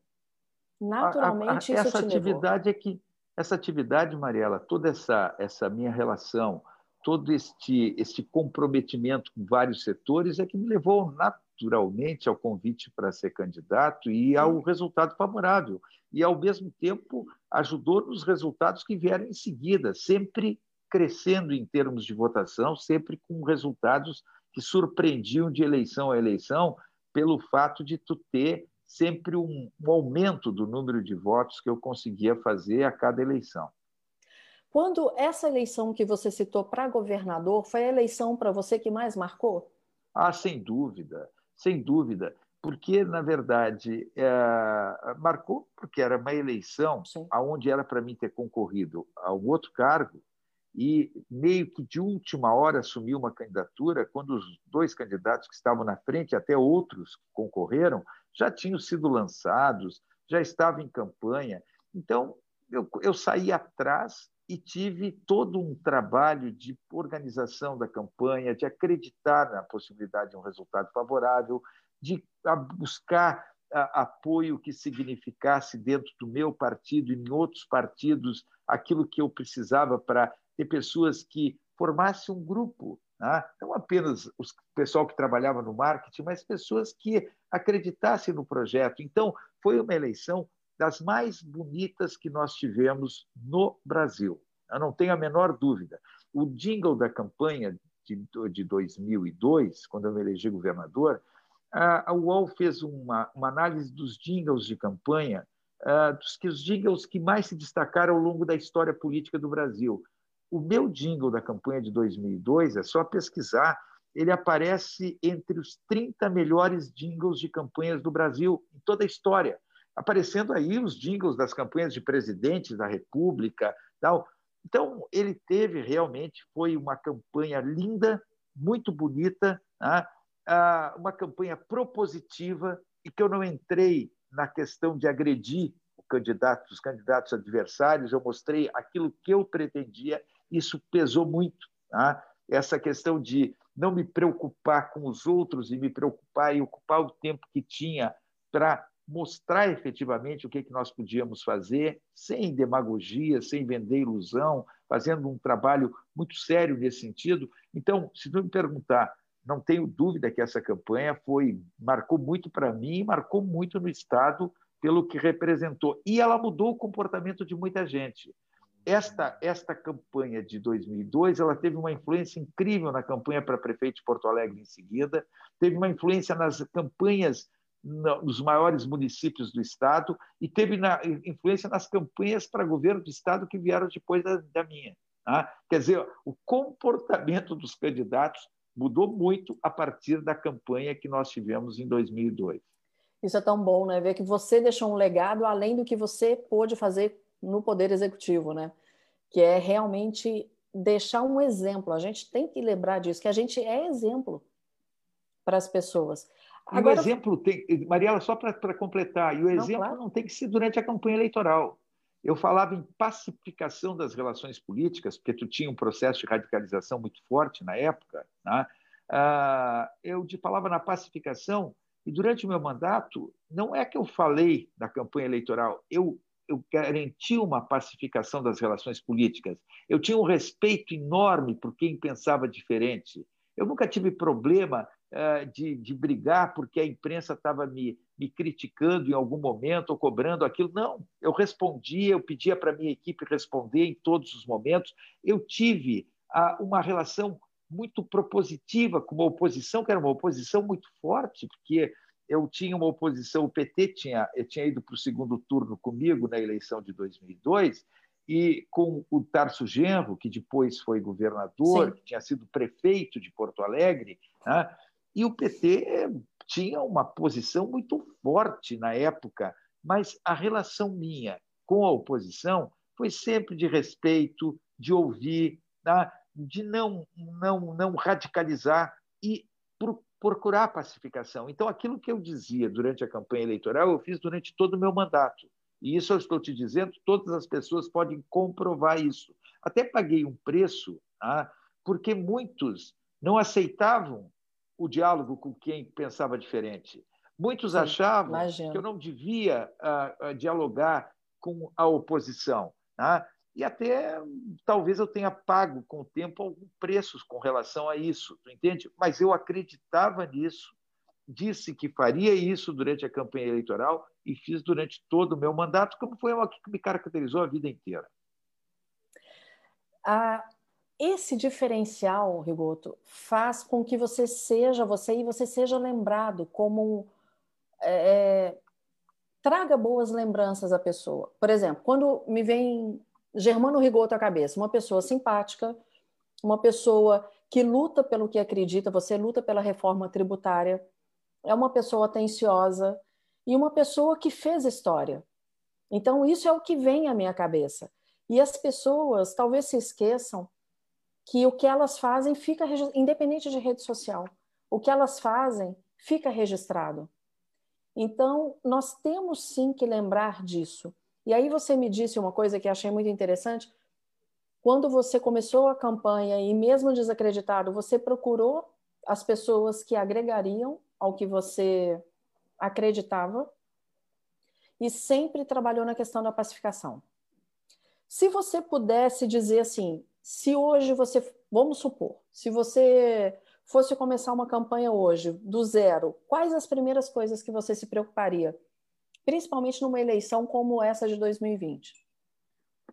Naturalmente a, a, a, isso essa atividade levou. é que essa atividade, Mariela, toda essa, essa minha relação, todo este, este comprometimento com vários setores é que me levou naturalmente ao convite para ser candidato e ao resultado favorável. E, ao mesmo tempo, ajudou nos resultados que vieram em seguida, sempre crescendo em termos de votação, sempre com resultados que surpreendiam de eleição a eleição, pelo fato de tu ter sempre um, um aumento do número de votos que eu conseguia fazer a cada eleição. Quando essa eleição que você citou para governador foi a eleição para você que mais marcou? Ah, sem dúvida, sem dúvida, porque na verdade é, marcou porque era uma eleição Sim. aonde era para mim ter concorrido a um outro cargo e meio que de última hora assumiu uma candidatura quando os dois candidatos que estavam na frente, até outros que concorreram, já tinham sido lançados, já estavam em campanha. Então, eu, eu saí atrás e tive todo um trabalho de organização da campanha, de acreditar na possibilidade de um resultado favorável, de buscar apoio que significasse dentro do meu partido e em outros partidos aquilo que eu precisava para ter pessoas que formassem um grupo né? não apenas o pessoal que trabalhava no marketing, mas pessoas que acreditassem no projeto. Então, foi uma eleição das mais bonitas que nós tivemos no Brasil. Eu não tenho a menor dúvida. O jingle da campanha de, 2002, quando eu me elegi governador, a UOL fez uma, uma análise dos jingles de campanha uh, dos que os jingles que mais se destacaram ao longo da história política do Brasil. O meu jingle da campanha de 2002, é só pesquisar, ele aparece entre os 30 melhores jingles de campanhas do Brasil em toda a história. Aparecendo aí os jingles das campanhas de presidentes da República, tal. Então, ele teve realmente, foi uma campanha linda, muito bonita, né? Uma campanha propositiva e que eu não entrei na questão de agredir o candidato, os candidatos adversários, eu mostrei aquilo que eu pretendia, isso pesou muito. Tá? Essa questão de não me preocupar com os outros e me preocupar e ocupar o tempo que tinha para mostrar efetivamente o que, que nós podíamos fazer, sem demagogia, sem vender ilusão, fazendo um trabalho muito sério nesse sentido. Então, se tu me perguntar, não tenho dúvida que essa campanha foi marcou muito para mim, marcou muito no estado pelo que representou e ela mudou o comportamento de muita gente. Esta esta campanha de 2002, ela teve uma influência incrível na campanha para prefeito de Porto Alegre em seguida, teve uma influência nas campanhas nos maiores municípios do estado e teve na, influência nas campanhas para governo do estado que vieram depois da, da minha. Tá? Quer dizer, o comportamento dos candidatos mudou muito a partir da campanha que nós tivemos em 2002. Isso é tão bom, né? Ver que você deixou um legado além do que você pôde fazer no Poder Executivo, né? Que é realmente deixar um exemplo. A gente tem que lembrar disso, que a gente é exemplo para as pessoas. Agora... E o exemplo tem, Mariela, só para completar, e o exemplo não, claro. não tem que ser durante a campanha eleitoral. Eu falava em pacificação das relações políticas, porque tu tinha um processo de radicalização muito forte na época. Né? Ah, eu te falava na pacificação, e durante o meu mandato, não é que eu falei da campanha eleitoral, eu, eu garanti uma pacificação das relações políticas. Eu tinha um respeito enorme por quem pensava diferente. Eu nunca tive problema uh, de, de brigar porque a imprensa estava me, me criticando em algum momento ou cobrando aquilo. Não, eu respondia, eu pedia para a minha equipe responder em todos os momentos. Eu tive uh, uma relação muito propositiva com uma oposição, que era uma oposição muito forte, porque eu tinha uma oposição, o PT tinha, tinha ido para o segundo turno comigo na eleição de 2002, e com o Tarso Genro, que depois foi governador, Sim. que tinha sido prefeito de Porto Alegre, né? e o PT tinha uma posição muito forte na época, mas a relação minha com a oposição foi sempre de respeito, de ouvir, tá? de não, não, não radicalizar e procurar pacificação. Então, aquilo que eu dizia durante a campanha eleitoral, eu fiz durante todo o meu mandato. E isso eu estou te dizendo, todas as pessoas podem comprovar isso. Até paguei um preço, tá? porque muitos não aceitavam o diálogo com quem pensava diferente. Muitos Sim, achavam imagino. que eu não devia uh, uh, dialogar com a oposição. Tá? E até talvez eu tenha pago com o tempo alguns preços com relação a isso, tu entende? Mas eu acreditava nisso, disse que faria isso durante a campanha eleitoral e fiz durante todo o meu mandato, como foi o que me caracterizou a vida inteira. Ah, esse diferencial, Rigoto, faz com que você seja você e você seja lembrado como é, é, traga boas lembranças à pessoa. Por exemplo, quando me vem Germano Rigoto à cabeça, uma pessoa simpática, uma pessoa que luta pelo que acredita, você luta pela reforma tributária, é uma pessoa atenciosa e uma pessoa que fez história. Então, isso é o que vem à minha cabeça. E as pessoas talvez se esqueçam que o que elas fazem fica independente de rede social. O que elas fazem fica registrado. Então, nós temos sim que lembrar disso. E aí você me disse uma coisa que achei muito interessante. Quando você começou a campanha e mesmo desacreditado, você procurou as pessoas que agregariam ao que você acreditava e sempre trabalhou na questão da pacificação. Se você pudesse dizer assim, se hoje você, vamos supor, se você fosse começar uma campanha hoje do zero, quais as primeiras coisas que você se preocuparia, principalmente numa eleição como essa de 2020?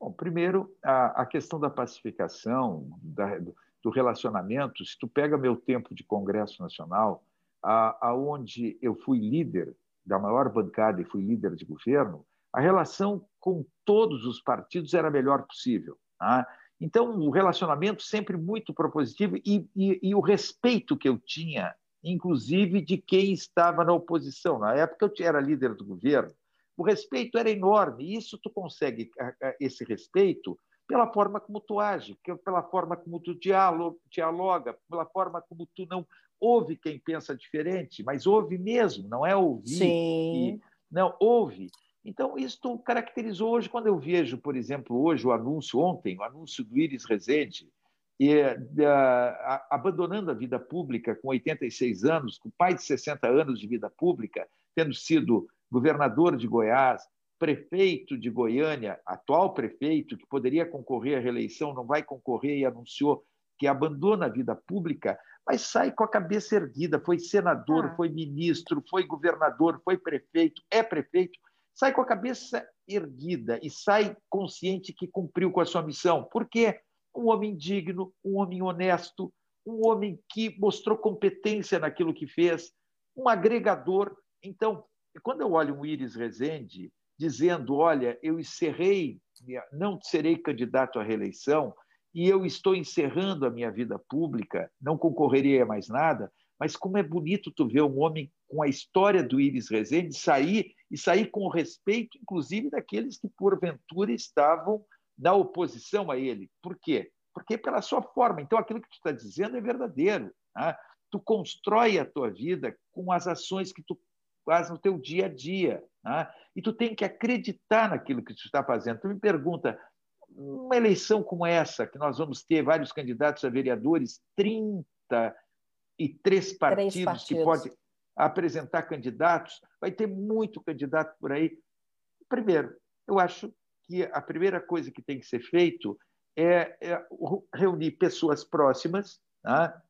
Bom, primeiro, a, a questão da pacificação, da, do relacionamento. Se tu pega meu tempo de Congresso Nacional, aonde eu fui líder da maior bancada e fui líder de governo, a relação com todos os partidos era a melhor possível. Tá? Então, o relacionamento sempre muito propositivo e, e, e, o respeito que eu tinha, inclusive de quem estava na oposição. Na época, eu era líder do governo. O respeito era enorme. E isso tu consegue, esse respeito, pela forma como tu age, pela forma como tu dialoga, pela forma como tu não ouve quem pensa diferente, mas ouve mesmo, não é ouvir. Sim. E, não, ouve. Então, isso caracterizou hoje, quando eu vejo, por exemplo, hoje o anúncio, ontem, o anúncio do Iris Rezende, e, a, abandonando a vida pública com 86 anos, com pai de 60 anos de vida pública, tendo sido governador de Goiás, prefeito de Goiânia, atual prefeito, que poderia concorrer à reeleição, não vai concorrer e anunciou que abandona a vida pública, mas sai com a cabeça erguida. Foi senador, ah. foi ministro, foi governador, foi prefeito, é prefeito sai com a cabeça erguida e sai consciente que cumpriu com a sua missão. Por quê? Um homem digno, um homem honesto, um homem que mostrou competência naquilo que fez, um agregador. Então, quando eu olho um Iris Rezende dizendo: Olha, eu encerrei, não serei candidato à reeleição e eu estou encerrando a minha vida pública, não concorreria a mais nada, mas como é bonito tu ver um homem com a história do Iris Rezende sair e sair com o respeito, inclusive, daqueles que, porventura, estavam na oposição a ele. Por quê? Porque pela sua forma. Então, aquilo que tu está dizendo é verdadeiro. Tá? Tu constrói a tua vida com as ações que tu faz no teu dia a dia. Tá? E tu tem que acreditar naquilo que tu está fazendo. Tu me pergunta, uma eleição como essa, que nós vamos ter vários candidatos a vereadores, 33 partidos, partidos. que podem apresentar candidatos, vai ter muito candidato por aí. Primeiro, eu acho que a primeira coisa que tem que ser feito é, é reunir pessoas próximas. Tá?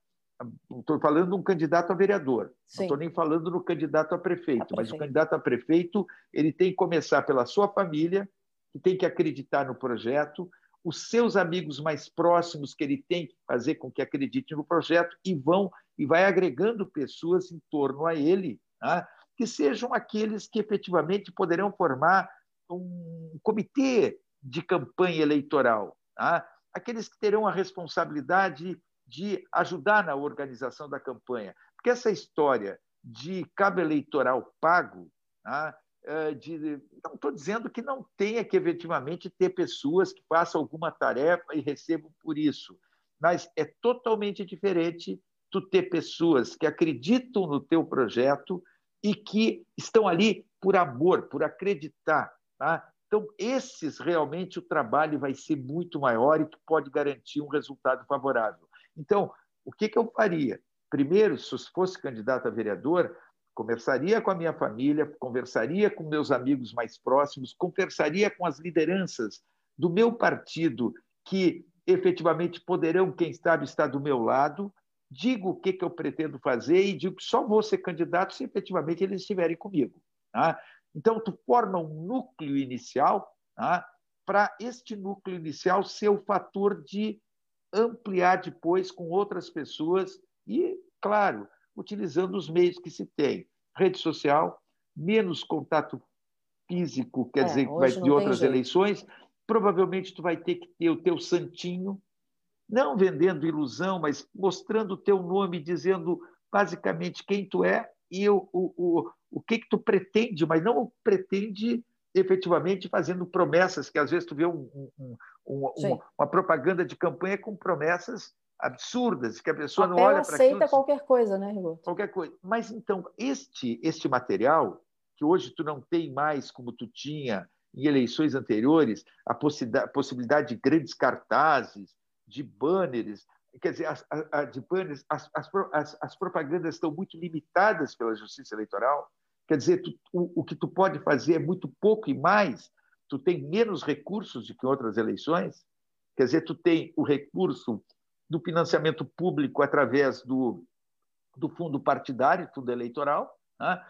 Estou falando de um candidato a vereador, Sim. não estou nem falando no candidato a prefeito, a prefeito, mas o candidato a prefeito ele tem que começar pela sua família, que tem que acreditar no projeto, os seus amigos mais próximos que ele tem que fazer com que acreditem no projeto e vão e vai agregando pessoas em torno a ele, tá? que sejam aqueles que efetivamente poderão formar um comitê de campanha eleitoral, tá? aqueles que terão a responsabilidade de ajudar na organização da campanha. Porque essa história de cabo eleitoral pago, tá? Eh, de, não estou dizendo que não tenha que efetivamente ter pessoas que façam alguma tarefa e recebam por isso, mas é totalmente diferente tu ter pessoas que acreditam no teu projeto e que estão ali por amor, por acreditar. Tá? Então, esses realmente o trabalho vai ser muito maior e tu pode garantir um resultado favorável. Então, o que, que eu faria? Primeiro, se fosse candidato a vereador, Conversaria com a minha família, conversaria com meus amigos mais próximos, conversaria com as lideranças do meu partido que efetivamente poderão, quem sabe, estar do meu lado, digo o que, que eu pretendo fazer e digo que só vou ser candidato se efetivamente eles estiverem comigo. Tá? Então, tu forma um núcleo inicial tá? para este núcleo inicial ser o fator de ampliar depois com outras pessoas e, claro, utilizando os meios que se tem. Rede social, menos contato físico, quer é, dizer, que vai de outras eleições, provavelmente tu vai ter que ter o teu santinho, não vendendo ilusão, mas mostrando o teu nome, dizendo basicamente quem tu é e o, o, o, que, que tu pretende, mas não pretende efetivamente fazendo promessas, que às vezes tu vê um, um, um, uma propaganda de campanha com promessas absurdas, que a pessoa Até não olha para aquilo... aceita qualquer coisa, né, Rigor? Qualquer coisa. Mas, então, este, este material, que hoje tu não tem mais como tu tinha em eleições anteriores, a possibilidade de grandes cartazes, de banners, quer dizer, as, as, de banners, as, as, as, propagandas estão muito limitadas pela justiça eleitoral, quer dizer, tu, o, o que tu pode fazer é muito pouco e mais, tu tem menos recursos do que outras eleições, quer dizer, tu tem o recurso do financiamento público através do, do fundo partidário, fundo eleitoral, né?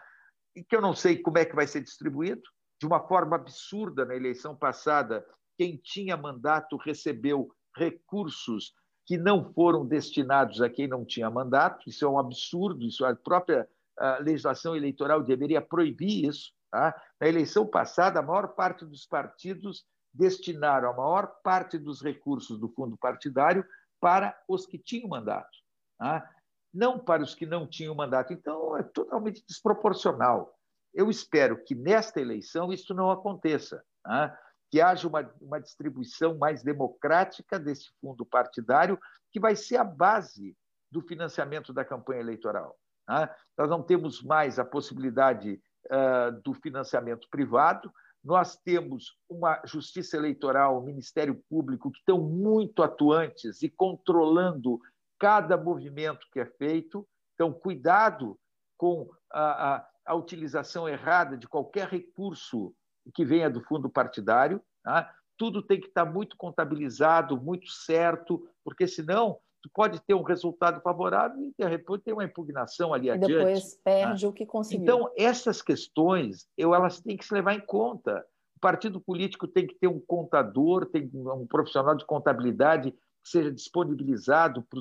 e que eu não sei como é que vai ser distribuído. De uma forma absurda, na eleição passada, quem tinha mandato recebeu recursos que não foram destinados a quem não tinha mandato. Isso é um absurdo, isso a própria a legislação eleitoral deveria proibir isso. Tá? Na eleição passada, a maior parte dos partidos destinaram a maior parte dos recursos do fundo partidário para os que tinham mandato, tá? não para os que não tinham mandato. Então, é totalmente desproporcional. Eu espero que nesta eleição isso não aconteça, tá? que haja uma, uma distribuição mais democrática desse fundo partidário, que vai ser a base do financiamento da campanha eleitoral. Tá? Nós não temos mais a possibilidade uh, do financiamento privado, nós temos uma justiça eleitoral, um Ministério Público que estão muito atuantes e controlando cada movimento que é feito. Então, cuidado com a, a, a utilização errada de qualquer recurso que venha do fundo partidário. Tá? Tudo tem que estar muito contabilizado, muito certo, porque senão pode ter um resultado favorável e de repente tem uma impugnação ali e adiante. Depois perde né? o que conseguiu. Então essas questões, eu, elas têm que se levar em conta. O partido político tem que ter um contador, tem um profissional de contabilidade que seja disponibilizado para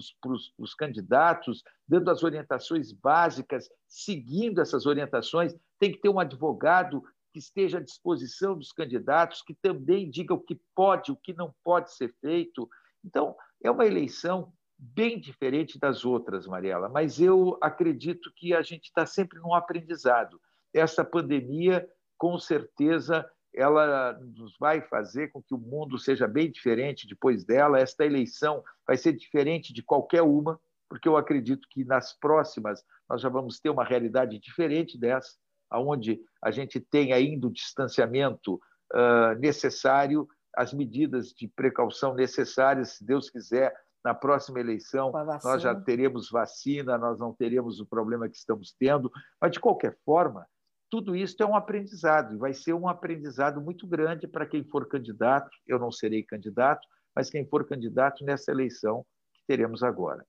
os candidatos, dando as orientações básicas, seguindo essas orientações. Tem que ter um advogado que esteja à disposição dos candidatos, que também diga o que pode, o que não pode ser feito. Então, é uma eleição bem diferente das outras, Mariela, mas eu acredito que a gente está sempre num aprendizado. Essa pandemia, com certeza, ela nos vai fazer com que o mundo seja bem diferente depois dela. Esta eleição vai ser diferente de qualquer uma, porque eu acredito que nas próximas nós já vamos ter uma realidade diferente dessa, onde a gente tem ainda o distanciamento uh, necessário, as medidas de precaução necessárias, se Deus quiser, na próxima eleição nós já teremos vacina, nós não teremos o problema que estamos tendo, mas de qualquer forma, tudo isso é um aprendizado e vai ser um aprendizado muito grande para quem for candidato. Eu não serei candidato, mas quem for candidato nessa eleição que teremos agora.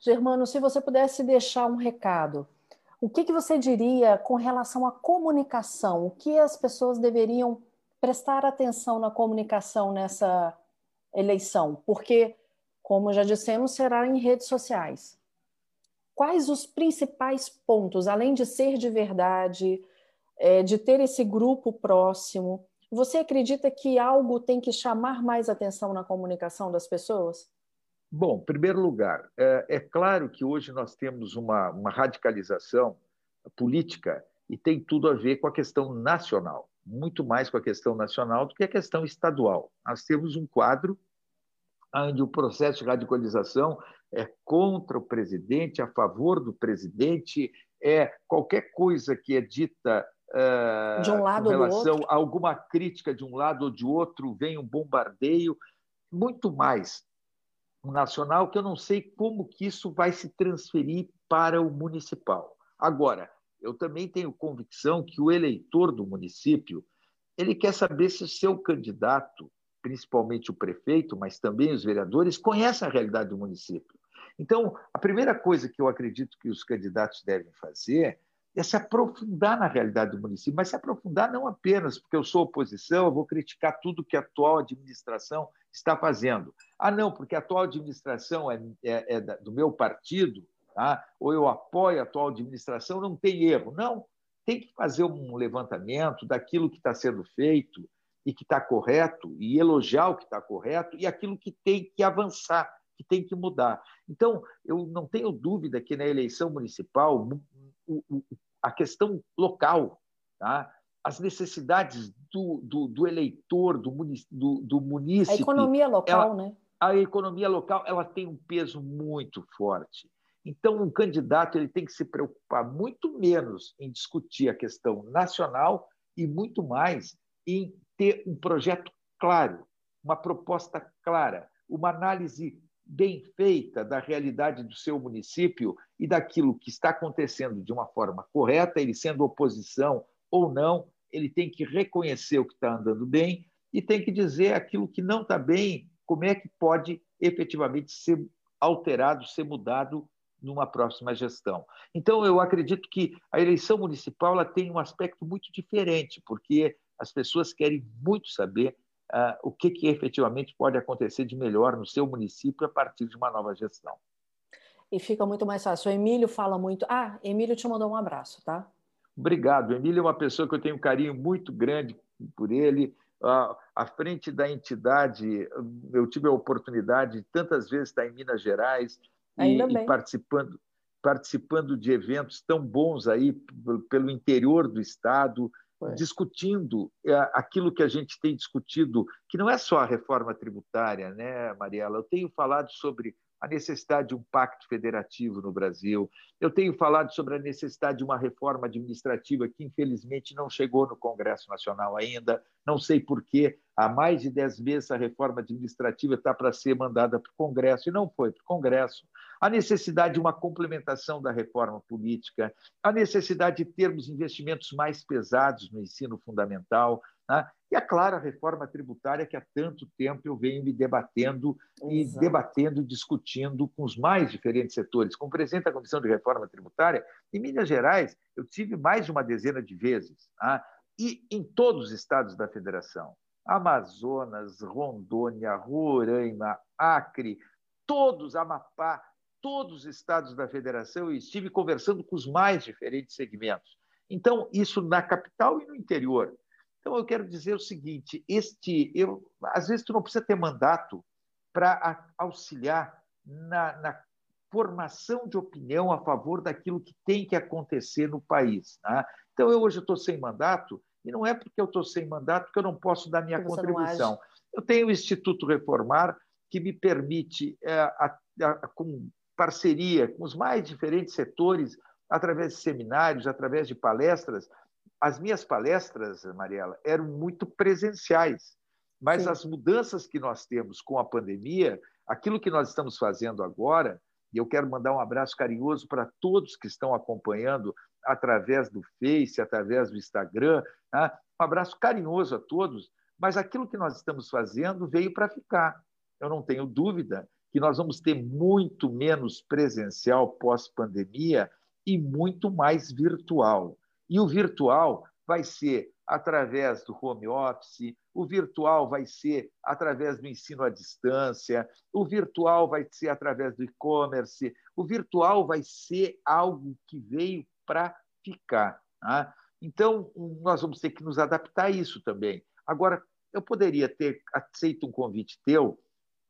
Germano, se você pudesse deixar um recado, o que, que você diria com relação à comunicação? O que as pessoas deveriam prestar atenção na comunicação nessa eleição? Porque como já dissemos, será em redes sociais. Quais os principais pontos, além de ser de verdade, é, de ter esse grupo próximo? Você acredita que algo tem que chamar mais atenção na comunicação das pessoas? Bom, em primeiro lugar, é, é claro que hoje nós temos uma, uma radicalização política e tem tudo a ver com a questão nacional, muito mais com a questão nacional do que a questão estadual. Nós temos um quadro onde o processo de radicalização é contra o presidente, a favor do presidente, é qualquer coisa que é dita uh, de um lado com relação a alguma crítica de um lado ou de outro, vem um bombardeio, muito mais um nacional que eu não sei como que isso vai se transferir para o municipal. Agora, eu também tenho convicção que o eleitor do município ele quer saber se o seu candidato principalmente o prefeito, mas também os vereadores, conhecem a realidade do município. Então, a primeira coisa que eu acredito que os candidatos devem fazer é se aprofundar na realidade do município, mas se aprofundar não apenas porque eu sou oposição, eu vou criticar tudo que a atual administração está fazendo. Ah, não, porque a atual administração é, é, é do meu partido, tá? ou eu apoio a atual administração, não tem erro. Não, tem que fazer um levantamento daquilo que está sendo feito, e que está correto, e elogiar o que está correto, e aquilo que tem que avançar, que tem que mudar. Então, eu não tenho dúvida que na eleição municipal, a questão local, tá? as necessidades do, do, do eleitor, do, do, do munícipe. A economia local, ela, né? A economia local ela tem um peso muito forte. Então, um candidato ele tem que se preocupar muito menos em discutir a questão nacional e muito mais em ter um projeto claro, uma proposta clara, uma análise bem feita da realidade do seu município e daquilo que está acontecendo de uma forma correta, ele sendo oposição ou não, ele tem que reconhecer o que está andando bem e tem que dizer aquilo que não está bem, como é que pode efetivamente ser alterado, ser mudado numa próxima gestão. Então, eu acredito que a eleição municipal ela tem um aspecto muito diferente, porque as pessoas querem muito saber uh, o que, que efetivamente pode acontecer de melhor no seu município a partir de uma nova gestão. E fica muito mais fácil. O Emílio fala muito. Ah, Emílio te mandou um abraço, tá? Obrigado. O Emílio é uma pessoa que eu tenho um carinho muito grande por ele. À frente da entidade, eu tive a oportunidade de tantas vezes estar em Minas Gerais e, e participando, participando de eventos tão bons aí pelo interior do Estado, Foi. discutindo é, aquilo que a gente tem discutido, que não é só a reforma tributária, né, Mariela? Eu tenho falado sobre a necessidade de um pacto federativo no Brasil. Eu tenho falado sobre a necessidade de uma reforma administrativa que, infelizmente, não chegou no Congresso Nacional ainda. Não sei por quê. Há mais de dez meses a reforma administrativa está para ser mandada para o Congresso e não foi para o Congresso. A necessidade de uma complementação da reforma política, a necessidade de termos investimentos mais pesados no ensino fundamental, né? E, a reforma tributária que há tanto tempo eu venho me debatendo e Exato. debatendo, discutindo com os mais diferentes setores. Como presidente da Comissão de Reforma Tributária, em Minas Gerais, eu tive mais de uma dezena de vezes, tá? e em todos os estados da federação. Amazonas, Rondônia, Roraima, Acre, todos, Amapá, todos os estados da federação, eu estive conversando com os mais diferentes segmentos. Então, isso na capital e no interior. Então, eu quero dizer o seguinte: este, eu, às vezes, tu não precisa ter mandato para auxiliar na, na, formação de opinião a favor daquilo que tem que acontecer no país. Né? Então, eu hoje estou sem mandato, e não é porque eu estou sem mandato que eu não posso dar minha contribuição. Eu tenho o Instituto Reformar, que me permite, é, a, a, com parceria com os mais diferentes setores, através de seminários, através de palestras, as minhas palestras, Mariela, eram muito presenciais, mas Sim. as mudanças que nós temos com a pandemia, aquilo que nós estamos fazendo agora, e eu quero mandar um abraço carinhoso para todos que estão acompanhando através do Face, através do Instagram, tá? um abraço carinhoso a todos, mas aquilo que nós estamos fazendo veio para ficar. Eu não tenho dúvida que nós vamos ter muito menos presencial pós-pandemia e muito mais virtual. E o virtual vai ser através do home office, o virtual vai ser através do ensino à distância, o virtual vai ser através do e-commerce, o virtual vai ser algo que veio para ficar. Tá? Então, nós vamos ter que nos adaptar a isso também. Agora, eu poderia ter aceito um convite teu,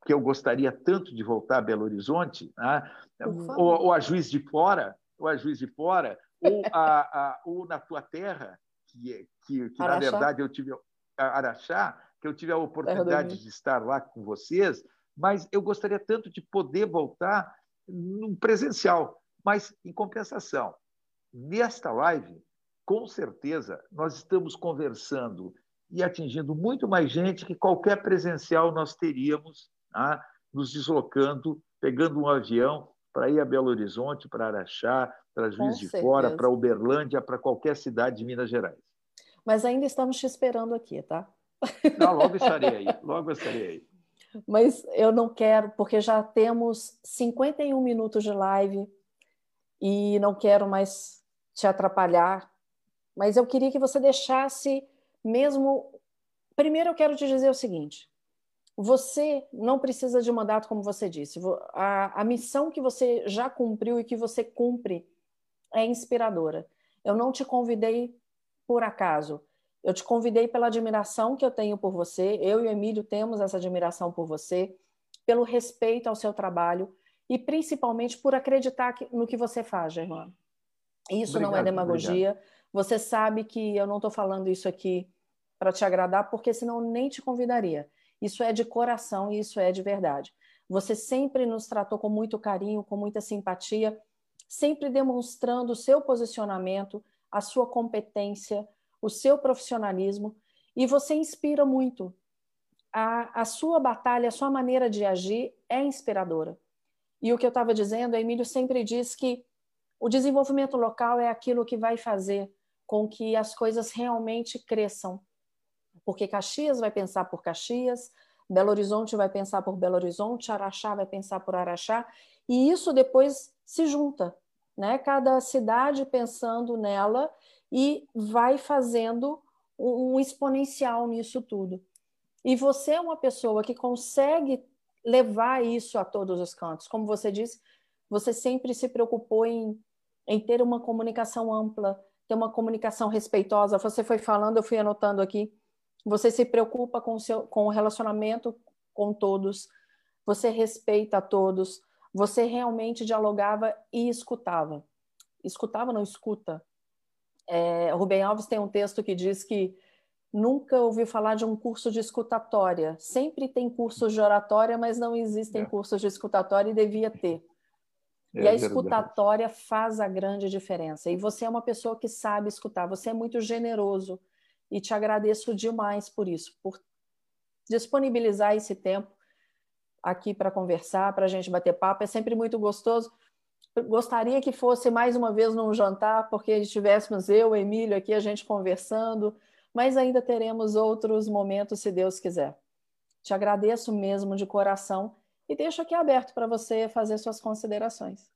que eu gostaria tanto de voltar a Belo Horizonte, tá? ou, ou a Juiz de Fora, ou a Juiz de Fora, ou, a, a, ou na tua terra, que, é, que, que na verdade eu tive Araxá, que eu tive a oportunidade de estar lá com vocês, mas eu gostaria tanto de poder voltar num presencial. Mas, em compensação, nesta live, com certeza, nós estamos conversando e atingindo muito mais gente que qualquer presencial nós teríamos, tá? nos deslocando, pegando um avião para ir a Belo Horizonte, para Araxá, para Juiz de Fora, para Uberlândia, para qualquer cidade de Minas Gerais. Mas ainda estamos te esperando aqui, tá? Não, logo estarei aí, logo estarei aí. Mas eu não quero, porque já temos 51 minutos de live e não quero mais te atrapalhar. Mas eu queria que você deixasse mesmo. Primeiro, eu quero te dizer o seguinte: você não precisa de mandato, como você disse. A, a missão que você já cumpriu e que você cumpre é inspiradora. Eu não te convidei por acaso. Eu te convidei pela admiração que eu tenho por você. Eu e o Emílio temos essa admiração por você, pelo respeito ao seu trabalho e principalmente por acreditar no que você faz, Germano. Isso obrigado, não é demagogia. Obrigado. Você sabe que eu não estou falando isso aqui para te agradar, porque senão nem te convidaria. Isso é de coração e isso é de verdade. Você sempre nos tratou com muito carinho, com muita simpatia, sempre demonstrando o seu posicionamento, a sua competência, o seu profissionalismo, e você inspira muito. A, a sua batalha, a sua maneira de agir é inspiradora. E o que eu estava dizendo, Emílio sempre diz que o desenvolvimento local é aquilo que vai fazer com que as coisas realmente cresçam porque Caxias vai pensar por Caxias, Belo Horizonte vai pensar por Belo Horizonte, Araxá vai pensar por Araxá, e isso depois se junta, né? Cada cidade pensando nela e vai fazendo um exponencial nisso tudo. E você é uma pessoa que consegue levar isso a todos os cantos. Como você disse, você sempre se preocupou em, em ter uma comunicação ampla, ter uma comunicação respeitosa. Você foi falando, eu fui anotando aqui. Você se preocupa com seu, com o relacionamento com todos, você respeita a todos, você realmente dialogava e escutava. Escutava, não escuta. É, Rubem Alves tem um texto que diz que nunca ouviu falar de um curso de escutatória. Sempre tem cursos de oratória, mas não existem é. cursos de escutatória e devia ter. É, e a escutatória verdade. faz a grande diferença. E você é uma pessoa que sabe escutar, você é muito generoso. E te agradeço demais por isso, por disponibilizar esse tempo aqui para conversar, para a gente bater papo. É sempre muito gostoso. Gostaria que fosse mais uma vez num jantar, porque estivéssemos eu, Emílio aqui, a gente conversando, mas ainda teremos outros momentos, se Deus quiser. Te agradeço mesmo de coração e deixo aqui aberto para você fazer suas considerações.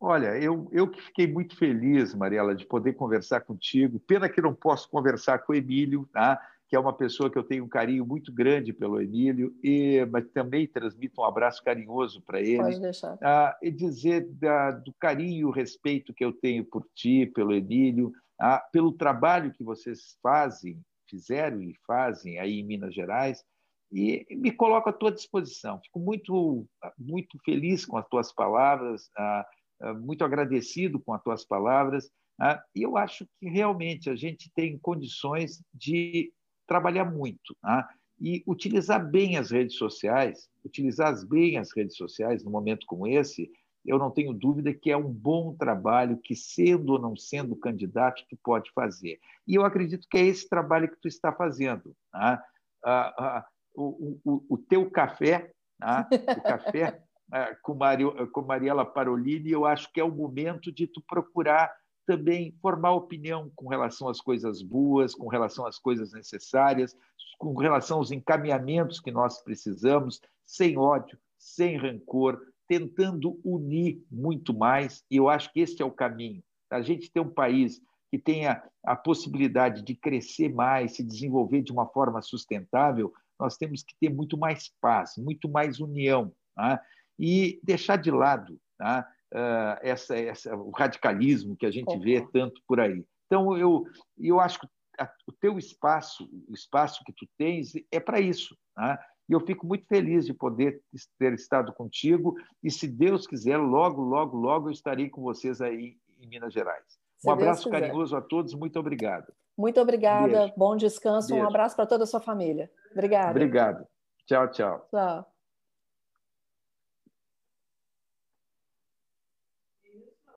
Olha, eu, eu que fiquei muito feliz, Mariela, de poder conversar contigo. Pena que não posso conversar com o Emílio, tá? Que é uma pessoa que eu tenho um carinho muito grande pelo Emílio, e, mas também transmito um abraço carinhoso para ele. Pode deixar. Ah, e dizer da, do carinho e respeito que eu tenho por ti, pelo Emílio, ah, pelo trabalho que vocês fazem, fizeram e fazem aí em Minas Gerais, e me coloco à tua disposição. Fico muito, muito feliz com as tuas palavras, ah, ah muito agradecido com as tuas palavras, ah, e eu acho que realmente a gente tem condições de trabalhar muito né? e utilizar bem as redes sociais, utilizar bem as redes sociais num momento como esse, eu não tenho dúvida que é um bom trabalho que, sendo ou não sendo candidato, tu pode fazer. E eu acredito que é esse trabalho que tu está fazendo. Né? Ah, ah, o, o, o, teu café, né? o café ah, com, Mario, com Mariela Parolini, eu acho que é o momento de tu procurar também formar opinião com relação às coisas boas, com relação às coisas necessárias, com relação aos encaminhamentos que nós precisamos, sem ódio, sem rancor, tentando unir muito mais, e eu acho que esse é o caminho. A gente ter um país que tenha a possibilidade de crescer mais, se desenvolver de uma forma sustentável, nós temos que ter muito mais paz, muito mais união, tá? e deixar de lado tá? Uh, essa, essa, o radicalismo que a gente vê tanto por aí. Então, eu, eu acho que a, o teu espaço, o espaço que tu tens, é para isso. Né? E eu fico muito feliz de poder ter estado contigo. E, se Deus quiser, logo, logo, logo eu estarei com vocês aí em Minas Gerais. Se um abraço carinhoso a todos. Muito obrigado. Muito obrigada. Um Bom descanso. Beijo. Um abraço para toda a sua família. Obrigada. Obrigado. Tchau, tchau. Tchau.